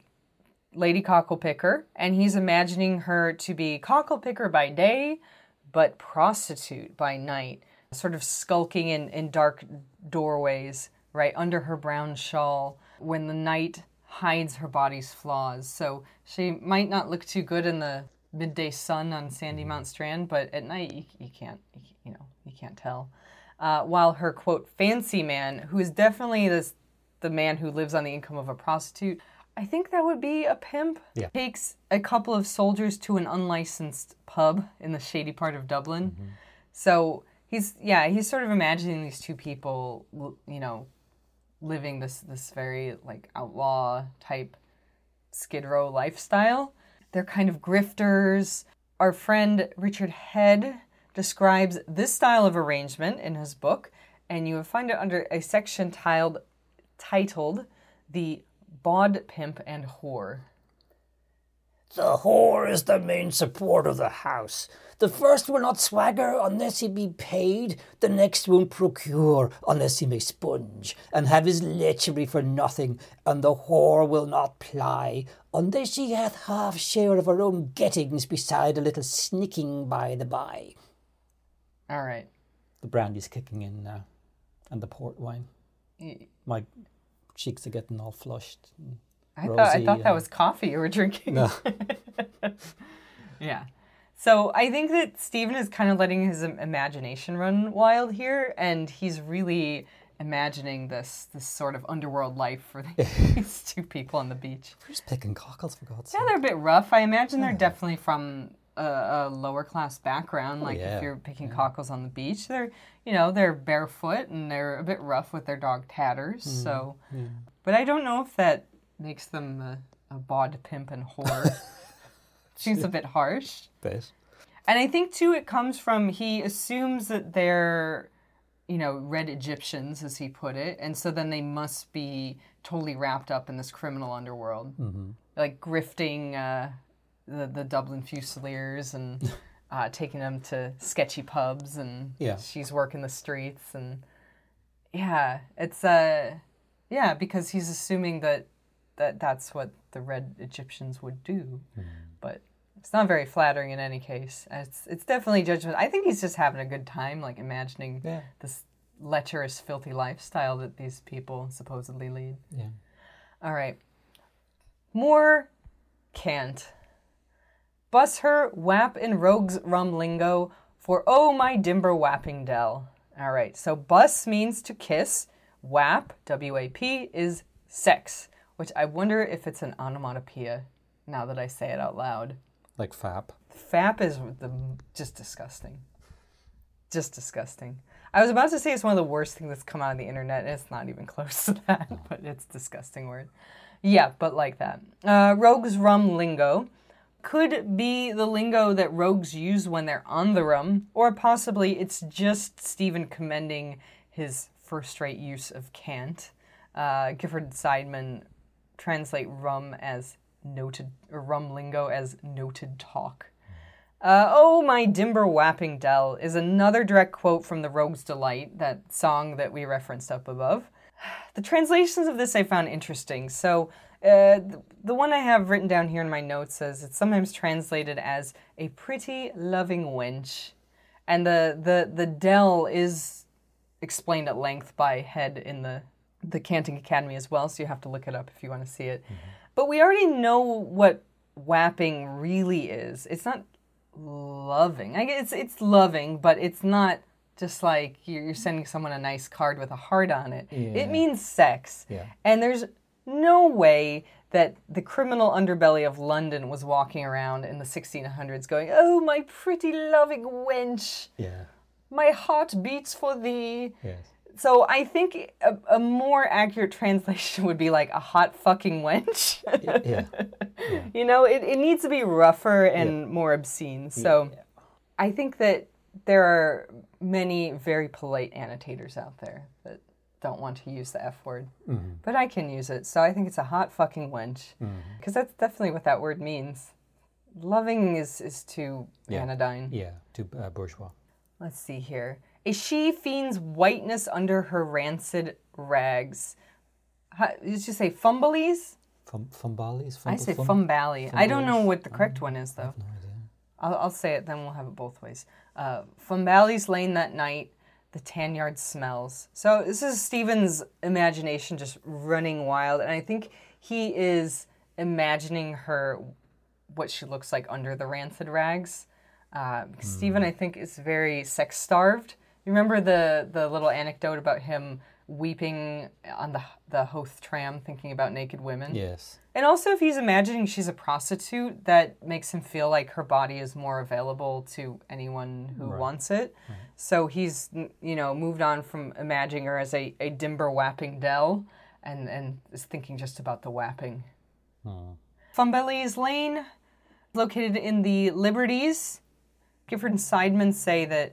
A: Lady Cocklepicker, and he's imagining her to be Cocklepicker by day, but prostitute by night, sort of skulking in, in dark doorways, right under her brown shawl, when the night hides her body's flaws. So she might not look too good in the midday sun on Sandymount Strand, but at night you, you can't, you, you know, you can't tell uh, while her quote fancy man, who is definitely this the man who lives on the income of a prostitute, I think that would be a pimp.
B: Yeah.
A: Takes a couple of soldiers to an unlicensed pub in the shady part of Dublin. Mm-hmm. So he's yeah he's sort of imagining these two people, you know, living this this very like outlaw type Skid Row lifestyle. They're kind of grifters. Our friend Richard Head describes this style of arrangement in his book, and you will find it under a section tiled, titled The bod pimp and whore.
C: The whore is the main support of the house. The first will not swagger unless he be paid, the next won't procure unless he may sponge, and have his lechery for nothing, and the whore will not ply unless she hath half share of her own gettings beside a little snicking by the by.
A: All right.
B: The brandy's kicking in now, and the port wine. My cheeks are getting all flushed.
A: I thought I thought that
B: uh,
A: was coffee you were drinking.
B: No.
A: Yeah. So I think that Stephen is kind of letting his imagination run wild here, and he's really imagining this this sort of underworld life for these two people on the beach.
B: Just picking cockles for God's sake.
A: Yeah, they're a bit rough. I imagine they're definitely from a, a lower class background. Like
B: yeah,
A: if you're picking cockles on the beach, they're you know they're barefoot and they're a bit rough with their dog tatters. So, but I don't know if that makes them a, a bod pimp and whore. Seems a bit harsh. And I think too, it comes from he assumes that they're, you know, red Egyptians, as he put it, and so then they must be totally wrapped up in this criminal underworld, like grifting uh, the the Dublin Fusiliers and uh, taking them to sketchy pubs, and
B: Yeah.
A: she's working the streets, and yeah, it's uh, yeah, because he's assuming that that that's what the red Egyptians would do, but it's not very flattering in any case. It's it's definitely judgment. I think he's just having a good time, like imagining
B: Yeah.
A: this lecherous, filthy lifestyle that these people supposedly lead.
B: Yeah.
A: All right, more can't. Buss her wap in rogues rum lingo for oh my dimber wapping dell. All right, so buss means to kiss. wap, W A P, is sex, which I wonder if it's an onomatopoeia now that I say it out loud.
B: Like fap.
A: Fap is the just disgusting. Just disgusting. I was about to say it's one of the worst things that's come out of the internet, and it's not even close to that, but it's a disgusting word. Yeah, but like that. Uh, rogues rum lingo could be the lingo that rogues use when they're on the rum, or possibly it's just Stephen commending his first-rate use of cant. Uh, Gifford Seidman translate rum as noted, or rum lingo as noted talk. Uh, oh, my dimber whapping dell is another direct quote from The Rogue's Delight, that song that we referenced up above. The translations of this I found interesting. So, uh, the, the one I have written down here in my notes says it's sometimes translated as a pretty loving wench. And the, the, the dell is explained at length by Head in the, the Canting Academy as well, so you have to look it up if you want to see it. But we already know what whapping really is. It's not loving. I guess it's it's loving, but it's not just like you're you're sending someone a nice card with a heart on it.
B: Yeah.
A: It means sex.
B: Yeah.
A: And there's no way that the criminal underbelly of London was walking around in the 1600s going, "Oh, my pretty loving wench,
B: Yeah.
A: my heart beats for thee."
B: Yes.
A: So I think a, a more accurate translation would be like a hot fucking wench.
B: Yeah.
A: you know, it, it needs to be rougher and more obscene. So I think that there are many very polite annotators out there that don't want to use the F word. But I can use it. So I think it's a hot fucking wench. Because that's definitely what that word means. Loving is, is too
B: Yeah.
A: anodyne.
B: Yeah. To uh, bourgeois.
A: Let's see here. A she fiend's whiteness under her rancid rags. How, did you say fumbalies?
B: Fum, fumbalis?
A: I say
B: fum-
A: fumbally. I don't know what the correct one is, though.
B: No.
A: I'll, I'll say it, then we'll have it both ways. Uh, lane that night, the tan yard smells. So this is Stephen's imagination just running wild, and I think he is imagining her what she looks like under the rancid rags. Uh, because Stephen, I think, is very sex starved. You remember the the little anecdote about him weeping on the the Howth tram, thinking about naked women.
B: Yes.
A: And also, if he's imagining she's a prostitute, that makes him feel like her body is more available to anyone who wants it. So he's, you know, moved on from imagining her as a, a dimber whapping Dell and, and is thinking just about the whapping. Hmm. Fumbally's Lane, located in the Liberties. Gifford and Seidman say that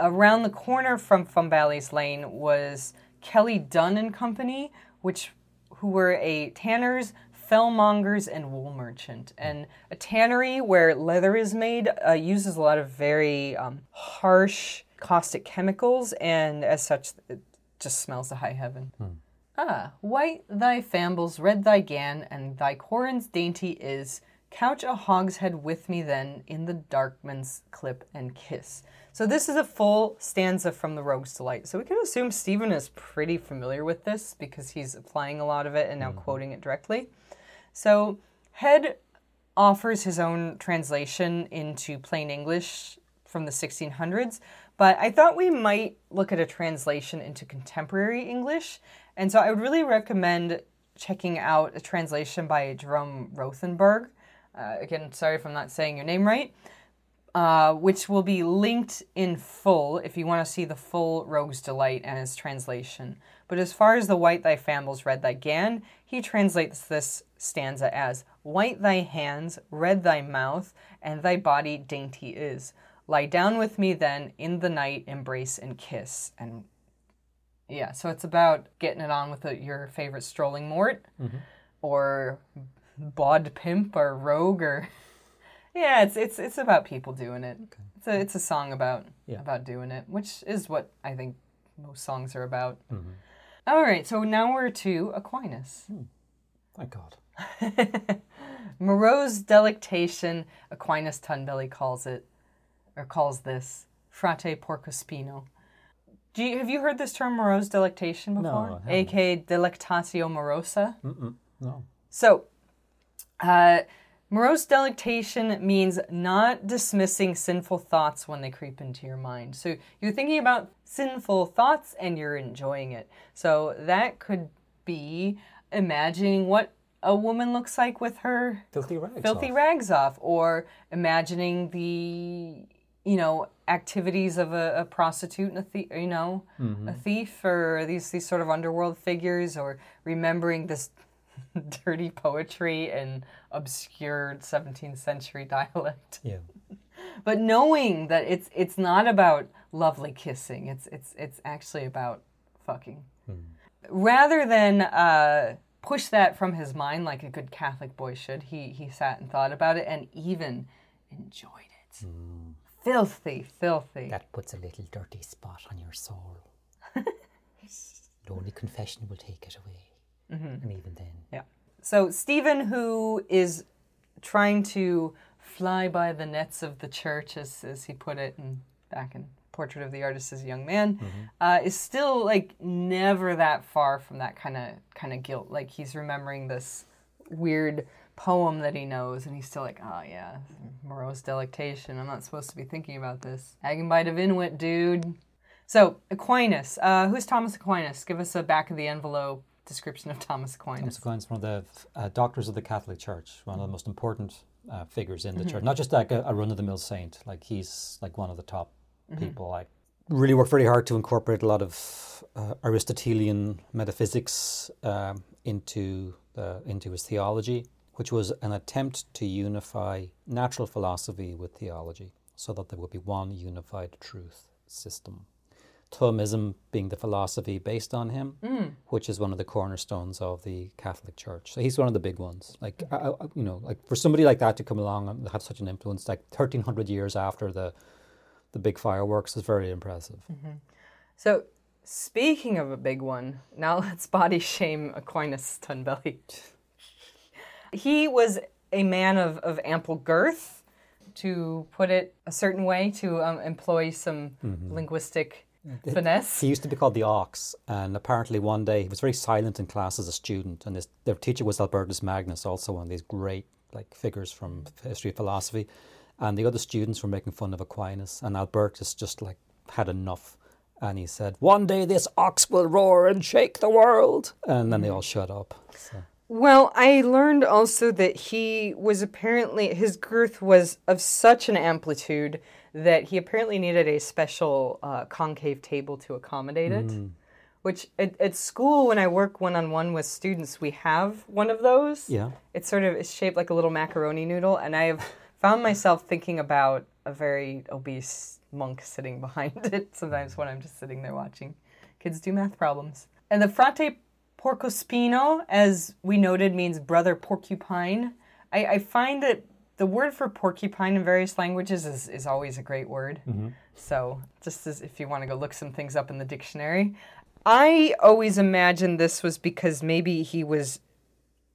A: around the corner from Fumbally's Lane was Kelly Dunn and Company, which who were a tanners, fellmongers, and wool merchant. And a tannery where leather is made uh, uses a lot of very um, harsh, caustic chemicals, and as such, it just smells to high heaven. Ah, white thy fambles, red thy gan, and thy quarrons dainty is. Couch a hogshead with me then in the darkman's clip and kiss. So this is a full stanza from the Rogue's Delight. So we can assume Stephen is pretty familiar with this because he's applying a lot of it and now quoting it directly. So Head offers his own translation into plain English from the 1600s, but I thought we might look at a translation into contemporary English. And so I would really recommend checking out a translation by Jerome Rothenberg. Uh, again, sorry if I'm not saying your name right. Uh, which will be linked in full if you want to see the full Rogue's Delight and his translation. But as far as the white thy fambles, red thy gan, he translates this stanza as White thy hands, red thy mouth, and thy body dainty is. Lie down with me then, in the night, embrace and kiss. And yeah, so it's about getting it on with your favorite strolling mort, or bod pimp, or rogue, or yeah, it's it's it's about people doing it. It's a it's a song about
B: Yeah.
A: about doing it, which is what I think most songs are about. All right, so now we're to Aquinas.
B: Thank God.
A: Morose delectation, Aquinas Tunbelly calls it, or calls this frate porcospino. Do you, have you heard this term Morose delectation
B: No,
A: before?
B: I haven't.
A: aka delectatio morosa.
B: Mm-mm. No.
A: So, uh, morose delectation means not dismissing sinful thoughts when they creep into your mind. So you're thinking about sinful thoughts and you're enjoying it. So that could be imagining what a woman looks like with her
B: Filthy rags.
A: filthy
B: off.
A: rags off, or imagining the you know activities of a, a prostitute and a thief, you know, a mm-hmm. thief, or these these sort of underworld figures, or remembering this dirty poetry and obscure 17th century dialect.
B: Yeah.
A: But knowing that it's it's not about lovely kissing, it's it's it's actually about fucking. Rather than uh, push that from his mind like a good Catholic boy should, he he sat and thought about it and even enjoyed it. Filthy, filthy.
C: That puts a little dirty spot on your soul. Lonely confession will take it away.
A: Mm-hmm.
C: And even then,
A: Yeah. So Stephen, who is trying to fly by the nets of the church, as, as he put it in, back in Portrait of the Artist as a Young Man, uh, is still like never that far from that kind of kind of guilt. Like he's remembering this weird poem that he knows, and he's still like, oh yeah, morose delectation. I'm not supposed to be thinking about this. Agenbite of Inwit, dude. So Aquinas, uh, who's Thomas Aquinas? Give us a back of the envelope description of Thomas Aquinas.
B: Thomas Aquinas, one of the uh, doctors of the Catholic Church, one of the most important uh, figures in the
A: Mm-hmm.
B: church. Not just like a, a run-of-the-mill saint. Like he's like one of the top
A: Mm-hmm.
B: people. Like really worked very hard to incorporate a lot of uh, Aristotelian metaphysics um, into the, into his theology, which was an attempt to unify natural philosophy with theology, so that there would be one unified truth system. Thomism being the philosophy based on him, hmm. which is one of the cornerstones of the Catholic Church. So he's one of the big ones. Like I, I- you know, like for somebody like that to come along and have such an influence, like thirteen hundred years after the the big fireworks, is very impressive. Mm-hmm.
A: So, speaking of a big one, now let's body shame Aquinas Tunbelly. he was a man of, of ample girth, to put it a certain way, to um, employ some mm-hmm. linguistic finesse.
B: He used to be called the Ox, and apparently one day he was very silent in class as a student, and his their teacher was Albertus Magnus, also one of these great like figures from history of philosophy, and the other students were making fun of Aquinas, and Albertus just like had enough, and he said, "One day this ox will roar and shake the world," and then they all shut up. So.
A: Well, I learned also that he was apparently, his girth was of such an amplitude that he apparently needed a special uh, concave table to accommodate it. Which at, at school, when I work one on one with students, we have one of those.
B: Yeah.
A: It's sort of it's shaped like a little macaroni noodle, and I have found myself thinking about a very obese monk sitting behind it sometimes when I'm just sitting there watching kids do math problems. And the frate Porcospino, as we noted, means brother porcupine. I, I find that the word for porcupine in various languages is, is always a great word. So, just as if you want to go look some things up in the dictionary, I always imagined this was because maybe he was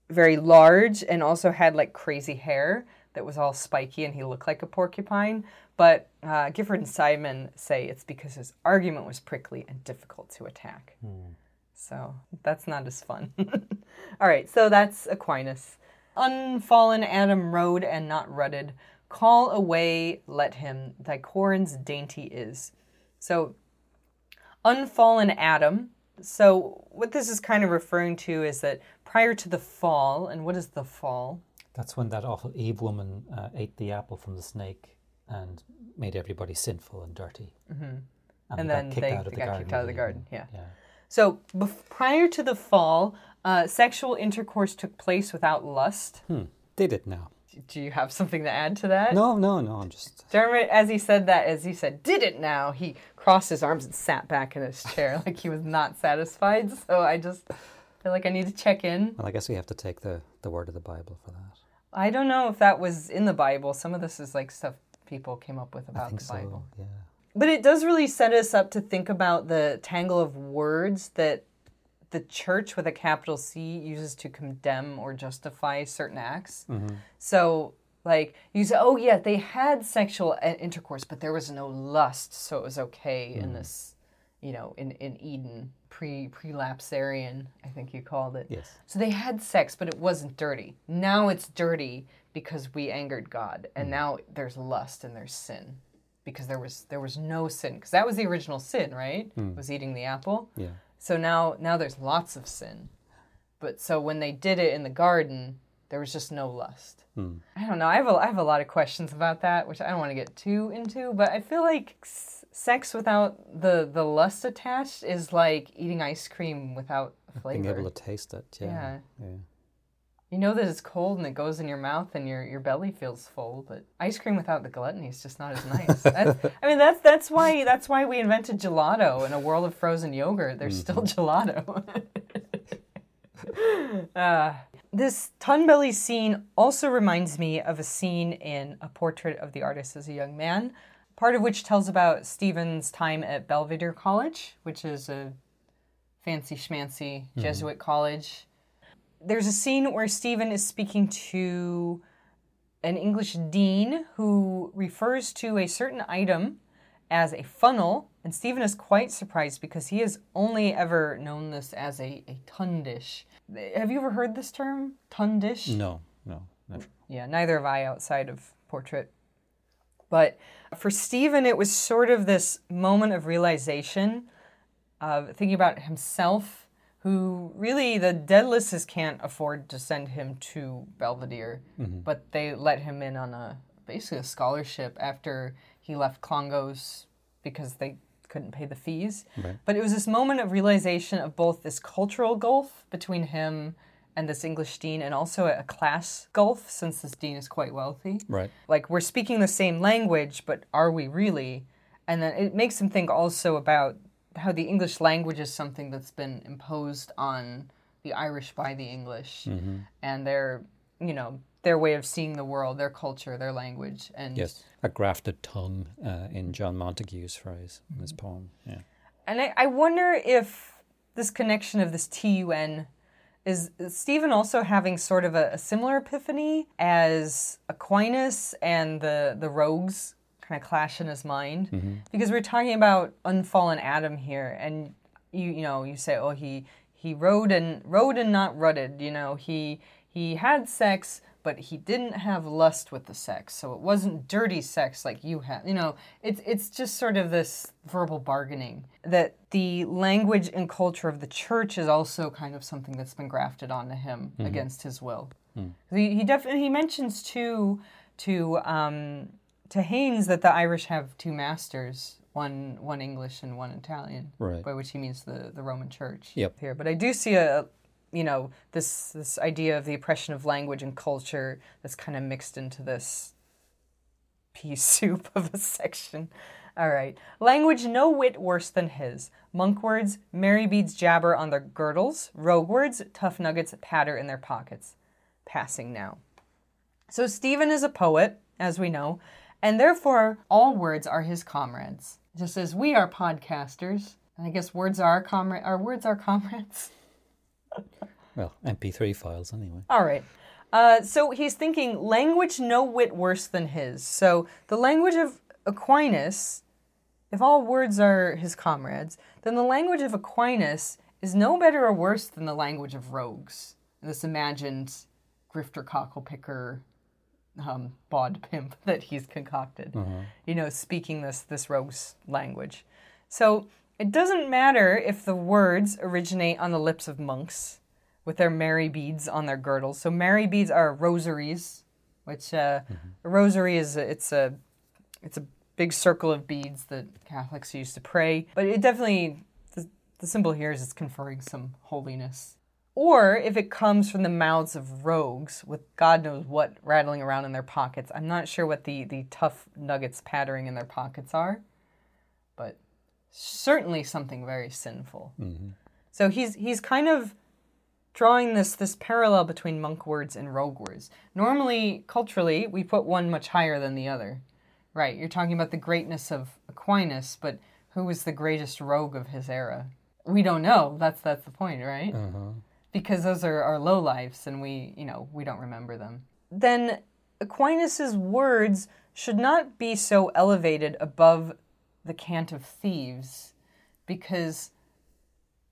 A: very large and also had like crazy hair that was all spiky and he looked like a porcupine. But uh, Gifford and Seidman say it's because his argument was prickly and difficult to attack. So that's not as fun. all right, so that's Aquinas. Unfallen Adam rode and not rutted. Call away, let him. Thy quarrons dainty is. So unfallen Adam. So, what this is kind of referring to is that prior to the fall, and what is the fall?
B: That's when that awful Eve woman uh, ate the apple from the snake and made everybody sinful and dirty. Mm-hmm.
A: And then they, they got kicked out of the garden. Yeah.
B: Yeah.
A: So, bef- prior to the fall, uh, sexual intercourse took place without lust.
B: Hmm. Did it now?
A: Do you have something to add to that?
B: No, no, no. I'm just.
A: Dermot, as he said that, as he said, did it now, he crossed his arms and sat back in his chair like he was not satisfied. So I just feel like I need to check in.
B: Well, I guess we have to take the, the word of the Bible for that.
A: I don't know if that was in the Bible. Some of this is like stuff people came up with
B: I
A: about
B: think
A: the
B: so.
A: Bible.
B: Yeah.
A: But it does really set us up to think about the tangle of words that the church with a capital C uses to condemn or justify certain acts. Mm-hmm. So, like, you say, oh, yeah, they had sexual uh, intercourse, but there was no lust, so it was okay in mm-hmm. this, you know, in, in Eden, pre prelapsarian, I think you called it.
B: Yes.
A: So they had sex, but it wasn't dirty. Now it's dirty because we angered God, and mm-hmm. now there's lust and there's sin because there was there was no sin because that was the original sin, right? Hmm. Was eating the apple.
B: Yeah.
A: So now now there's lots of sin. But so when they did it in the garden, there was just no lust. Hmm. I don't know. I have a, I have a lot of questions about that, which I don't want to get too into. But I feel like s- sex without the the lust attached is like eating ice cream without flavor.
B: Being able to taste it. Yeah.
A: Yeah.
B: yeah.
A: You know that it's cold and it goes in your mouth and your, your belly feels full, but ice cream without the gluttony is just not as nice. That's, I mean, that's that's why that's why we invented gelato in a world of frozen yogurt. There's still gelato. uh, this tunbelly scene also reminds me of a scene in a portrait of the artist as a young man, part of which tells about Stephen's time at Belvedere College, which is a fancy schmancy Jesuit college there's a scene where Stephen is speaking to an English dean who refers to a certain item as a funnel, and Stephen is quite surprised because he has only ever known this as a, a tun dish. Have you ever heard this term, tun dish?
B: No, no, never.
A: Yeah, neither have I outside of portrait. But for Stephen, it was sort of this moment of realization of thinking about himself, who really the Dedaluses can't afford to send him to Belvedere, mm-hmm. but they let him in on a basically a scholarship after he left Clongowes because they couldn't pay the fees.
B: Right.
A: But it was this moment of realization of both this cultural gulf between him and this English dean, and also a class gulf since this dean is quite wealthy.
B: Right.
A: Like we're speaking the same language, but are we really? And then it makes him think also about how the English language is something that's been imposed on the Irish by the English, and their, you know, their way of seeing the world, their culture, their language, and
B: Yes. A grafted tongue uh, in John Montague's phrase in his poem. Yeah.
A: And I, I wonder if this connection of this TUN is, is Stephen also having sort of a, a similar epiphany as Aquinas and the, the rogues kind of clash in his mind? Mm-hmm. Because we're talking about unfallen Adam here, and you you know you say oh he he rode and rode and not rutted you know he he had sex but he didn't have lust with the sex. So it wasn't dirty sex like you have you know it's it's just sort of this verbal bargaining that the language and culture of the church is also kind of something that's been grafted onto him mm-hmm. against his will. Hmm. He, he definitely he mentions too to um to Haynes that the Irish have two masters one one English and one Italian
B: Right.
A: by which he means the, the Roman Church
B: Yep.
A: here. But I do see a, you know, this this idea of the oppression of language and culture that's kind of mixed into this pea soup of a section. All right. Language no whit worse than his. Monk words, merry beads jabber on their girdles. Rogue words, tough nuggets patter in their pockets. Passing now. So Stephen is a poet, as we know, and therefore all words are his comrades. Just as we are podcasters, and I guess words are comrade. Our words are comrades.
B: Well, MP3 files anyway.
A: All right. Uh, so he's thinking language no whit worse than his. So the language of Aquinas, if all words are his comrades, then the language of Aquinas is no better or worse than the language of rogues. This imagined grifter cocklepicker um, bod pimp that he's concocted. You know, speaking this this rogue's language. So it doesn't matter if the words originate on the lips of monks with their merry beads on their girdles. So merry beads are rosaries, which uh, a rosary is a, it's a it's a big circle of beads that Catholics use to pray. But it definitely the, the symbol here is it's conferring some holiness. Or if it comes from the mouths of rogues with God knows what rattling around in their pockets. I'm not sure what the, the tough nuggets pattering in their pockets are, but certainly something very sinful. Mm-hmm. So he's he's kind of drawing this this parallel between monk words and rogue words. Normally, culturally, we put one much higher than the other. Right, you're talking about the greatness of Aquinas, but who was the greatest rogue of his era? We don't know. That's that's the point, right? Uh-huh. Because those are our low lives and we, you know, we don't remember them. Then Aquinas's words should not be so elevated above the cant of thieves because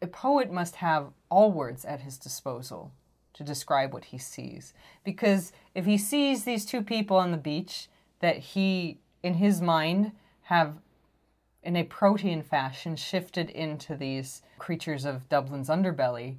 A: a poet must have all words at his disposal to describe what he sees. Because if he sees these two people on the beach that he, in his mind, have in a protean fashion shifted into these creatures of Dublin's underbelly,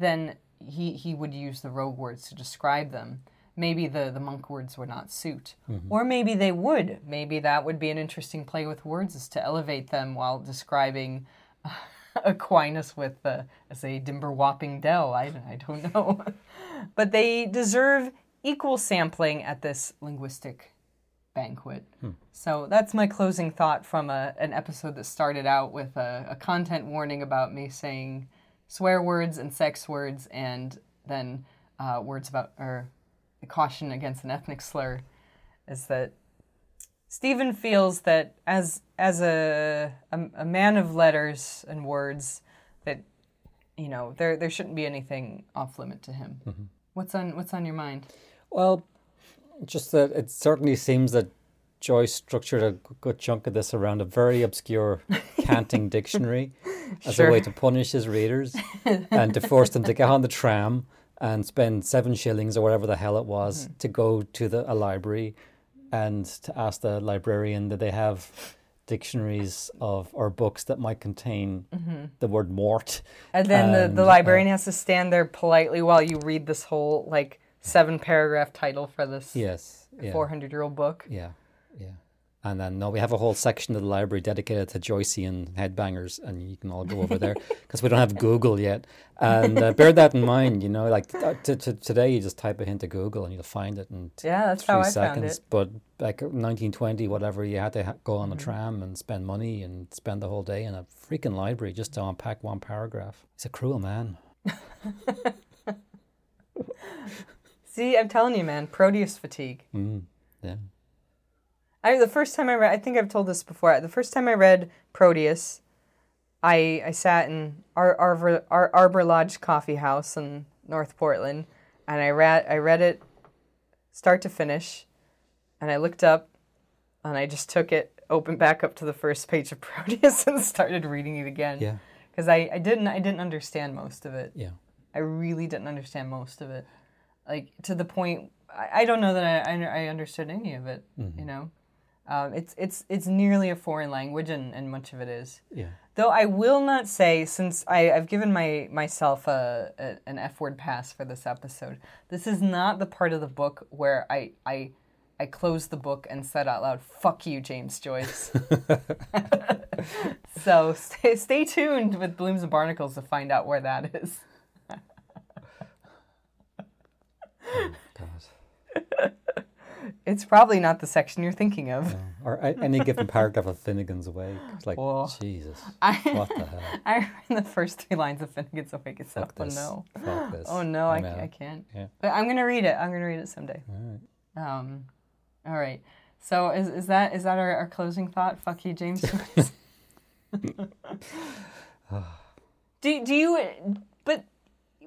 A: then he, he would use the rogue words to describe them. Maybe the, the monk words would not suit. Or maybe they would. Maybe that would be an interesting play with words, is to elevate them while describing Aquinas with, uh, as a dimber whopping dell. I, I don't know. but they deserve equal sampling at this linguistic banquet. So that's my closing thought from a, an episode that started out with a, a content warning about me saying swear words and sex words, and then uh, words about or a caution against an ethnic slur. Is that Stephen feels that as as a, a a man of letters and words, that you know there there shouldn't be anything off limit to him. What's on What's on your mind?
B: Well, just that it certainly seems that Joyce structured a good chunk of this around a very obscure canting dictionary as
A: Sure.
B: a way to punish his readers and to force them to get on the tram and spend seven shillings or whatever the hell it was to go to the, a library and to ask the librarian that they have dictionaries of or books that might contain the word mort.
A: And then the,
B: And,
A: the
B: uh,
A: librarian has to stand there politely while you read this whole like seven paragraph title for this
B: Yes. Yeah.
A: four hundred year old book.
B: Yeah, yeah. And then no, we have a whole section of the library dedicated to Joycean headbangers, and you can all go over there because we don't have Google yet. And uh, bear that in mind, you know, like uh, t- t- today you just type it into Google and you'll find it in
A: Yeah, that's
B: three
A: how I
B: seconds.
A: found it.
B: But like 1920, whatever, you had to ha- go on a
A: Mm-hmm.
B: tram and spend money and spend the whole day in a freaking library just to unpack one paragraph. He's a cruel man.
A: See, I'm telling you, man, Proteus fatigue.
B: Mm, yeah.
A: I the first time I read, I think I've told this before. The first time I read Proteus, I I sat in Ar- Arbor, Ar- Arbor Lodge Coffee House in North Portland, and I read I read it start to finish, and I looked up, and I just took it, opened back up to the first page of Proteus, and started reading it again.
B: Yeah.
A: Because I, I didn't I didn't understand most of it.
B: Yeah.
A: I really didn't understand most of it, like to the point. I, I don't know that I, I, I understood any of it. Mm-hmm. You know, um, it's it's it's nearly a foreign language, and, and much of it is.
B: Yeah.
A: Though I will not say, since I, I've given my myself a, a an F word pass for this episode, this is not the part of the book where I I I closed the book and said out loud, "Fuck you, James Joyce." so stay stay tuned with Blooms and Barnacles to find out where that is.
B: God.
A: It's probably not the section you're thinking of.
B: Or any given paragraph of Finnegan's Wake. It's like,
A: Whoa.
B: Jesus,
A: I,
B: what the hell?
A: I read the first three lines of Finnegan's Awake. It's
B: Fuck
A: oh
B: this.
A: no. Oh no, I,
B: know.
A: I can't.
B: Yeah.
A: But I'm gonna read it. I'm gonna read it someday.
B: All right.
A: Um, all right. So is is that is that our, our closing thought? Fuck you, James. do do you? But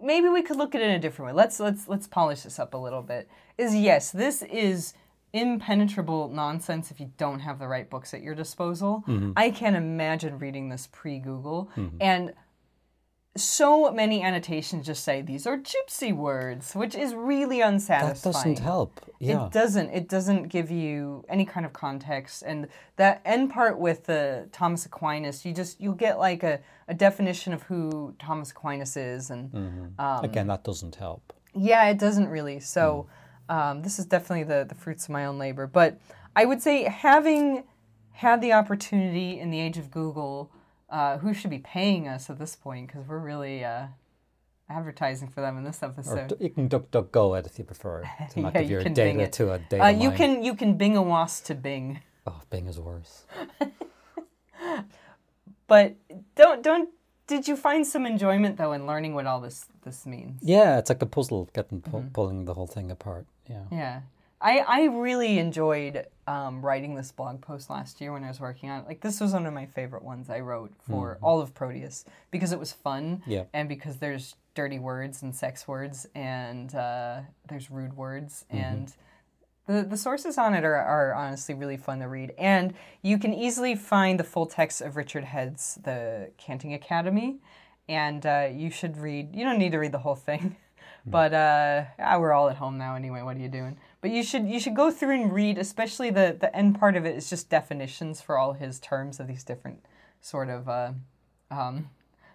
A: maybe we could look at it in a different way. Let's let's let's polish this up a little bit. Is yes, this is impenetrable nonsense if you don't have the right books at your disposal. Mm-hmm. I can't imagine reading this pre Google mm-hmm. and so many annotations just say these are gypsy words, which is really unsatisfying.
B: That doesn't help. Yeah.
A: It doesn't. It doesn't give you any kind of context. And that end part with the Thomas Aquinas, you just you'll get like a, a definition of who Thomas Aquinas is, and um,
B: Again, that doesn't help.
A: yeah, it doesn't really. So um, this is definitely the the fruits of my own labor. But I would say having had the opportunity in the age of Google, uh, who should be paying us at this point because we're really. Uh, Advertising for them in this
B: Or
A: episode.
B: d- you can duck, duck, go it if you prefer to not
A: Yeah,
B: give
A: you
B: your
A: can Bing
B: data
A: it.
B: to a data
A: Uh, you can you can Bing a wasp to Bing.
B: Oh, Bing is worse.
A: But don't don't did you find some enjoyment though in learning what all this this means?
B: Yeah, it's like a puzzle, getting pu-
A: Mm-hmm.
B: pulling the whole thing apart. Yeah.
A: Yeah. I, I really enjoyed um, writing this blog post last year when I was working on it. Like this was one of my favorite ones I wrote for all of Proteus because it was fun
B: Yeah.
A: and because there's dirty words and sex words and uh, there's rude words and the, the sources on it are, are honestly really fun to read. And you can easily find the full text of Richard Head's The Canting Academy. And uh, you should read, you don't need to read the whole thing. But uh, ah, we're all at home now anyway. What are you doing? But you should you should go through and read, especially the the end part of it is just definitions for all his terms of these different sort of uh, um,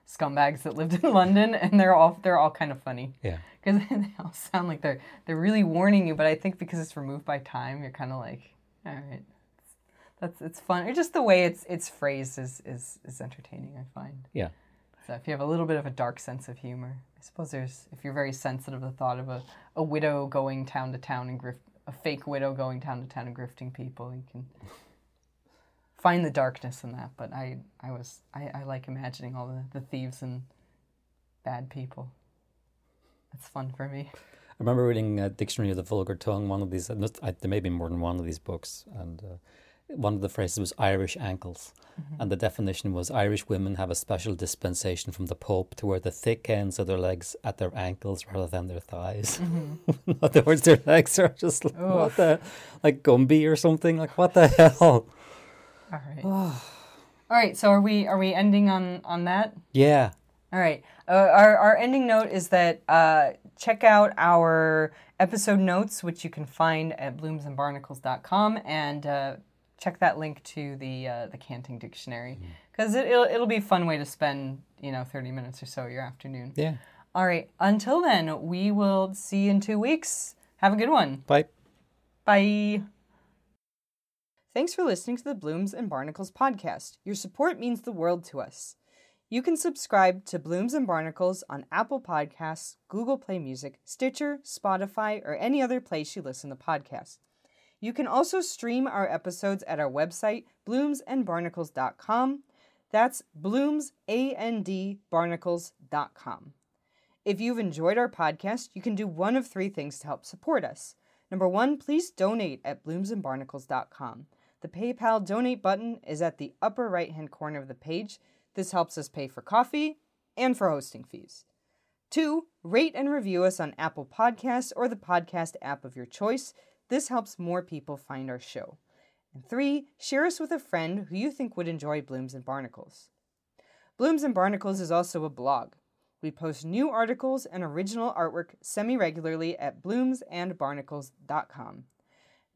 A: scumbags that lived in London, and they're all they're all kind of funny
B: Yeah.
A: because they all sound like they're they're really warning you. But I think because it's removed by time, you're kind of like, all right, that's it's fun. Or just the way it's it's phrased is is is entertaining. I find.
B: Yeah.
A: So if you have a little bit of a dark sense of humor, I suppose there's if you're very sensitive to the thought of a, a widow going town to town and grift a fake widow going town to town and grifting people, you can find the darkness in that. But I I was I, I like imagining all the, the thieves and bad people. That's fun for me.
B: I remember reading a Dictionary of the Vulgar Tongue, one of these, there may be more than one of these books, and uh, one of the phrases was Irish ankles. And the definition was Irish women have a special dispensation from the Pope to wear the thick ends of their legs at their ankles rather than their thighs. In other words, their legs are just like, what the, like Gumby or something. Like, what the hell?
A: All right. all right. So are we are we ending on on that?
B: Yeah.
A: All right. Uh, our, our ending note is that uh, check out our episode notes, which you can find at bloomsandbarnacles.com, and uh, check that link to the uh, the canting dictionary because it, it'll, it'll be a fun way to spend you know 30 minutes or so your afternoon.
B: Yeah.
A: All right. Until then, we will see you in two weeks. Have a good one.
B: Bye.
A: Bye. Thanks for listening to the Blooms and Barnacles podcast. Your support means the world to us. You can subscribe to Blooms and Barnacles on Apple Podcasts, Google Play Music, Stitcher, Spotify, or any other place you listen to podcasts. You can also stream our episodes at our website, bloomsandbarnacles.com. That's bloomsandbarnacles.com. If you've enjoyed our podcast, you can do one of three things to help support us. Number one, please donate at bloomsandbarnacles.com. The PayPal donate button is at the upper right hand corner of the page. This helps us pay for coffee and for hosting fees. Two, rate and review us on Apple Podcasts or the podcast app of your choice. This helps more people find our show. And three, share us with a friend who you think would enjoy Blooms and Barnacles. Blooms and Barnacles is also a blog. We post new articles and original artwork semi regularly at bloomsandbarnacles.com.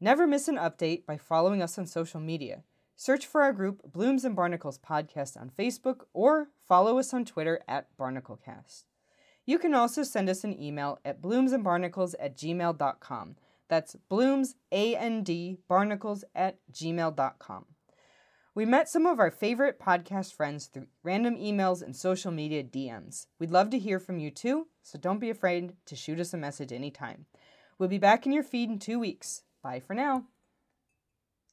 A: Never miss an update by following us on social media. Search for our group Blooms and Barnacles Podcast on Facebook or follow us on Twitter at BarnacleCast. You can also send us an email at bloomsandbarnacles at gmail.com. That's blooms, A-N-D, barnacles at gmail.com. We met some of our favorite podcast friends through random emails and social media DMs. We'd love to hear from you too, so don't be afraid to shoot us a message anytime. We'll be back in your feed in two weeks. Bye for now.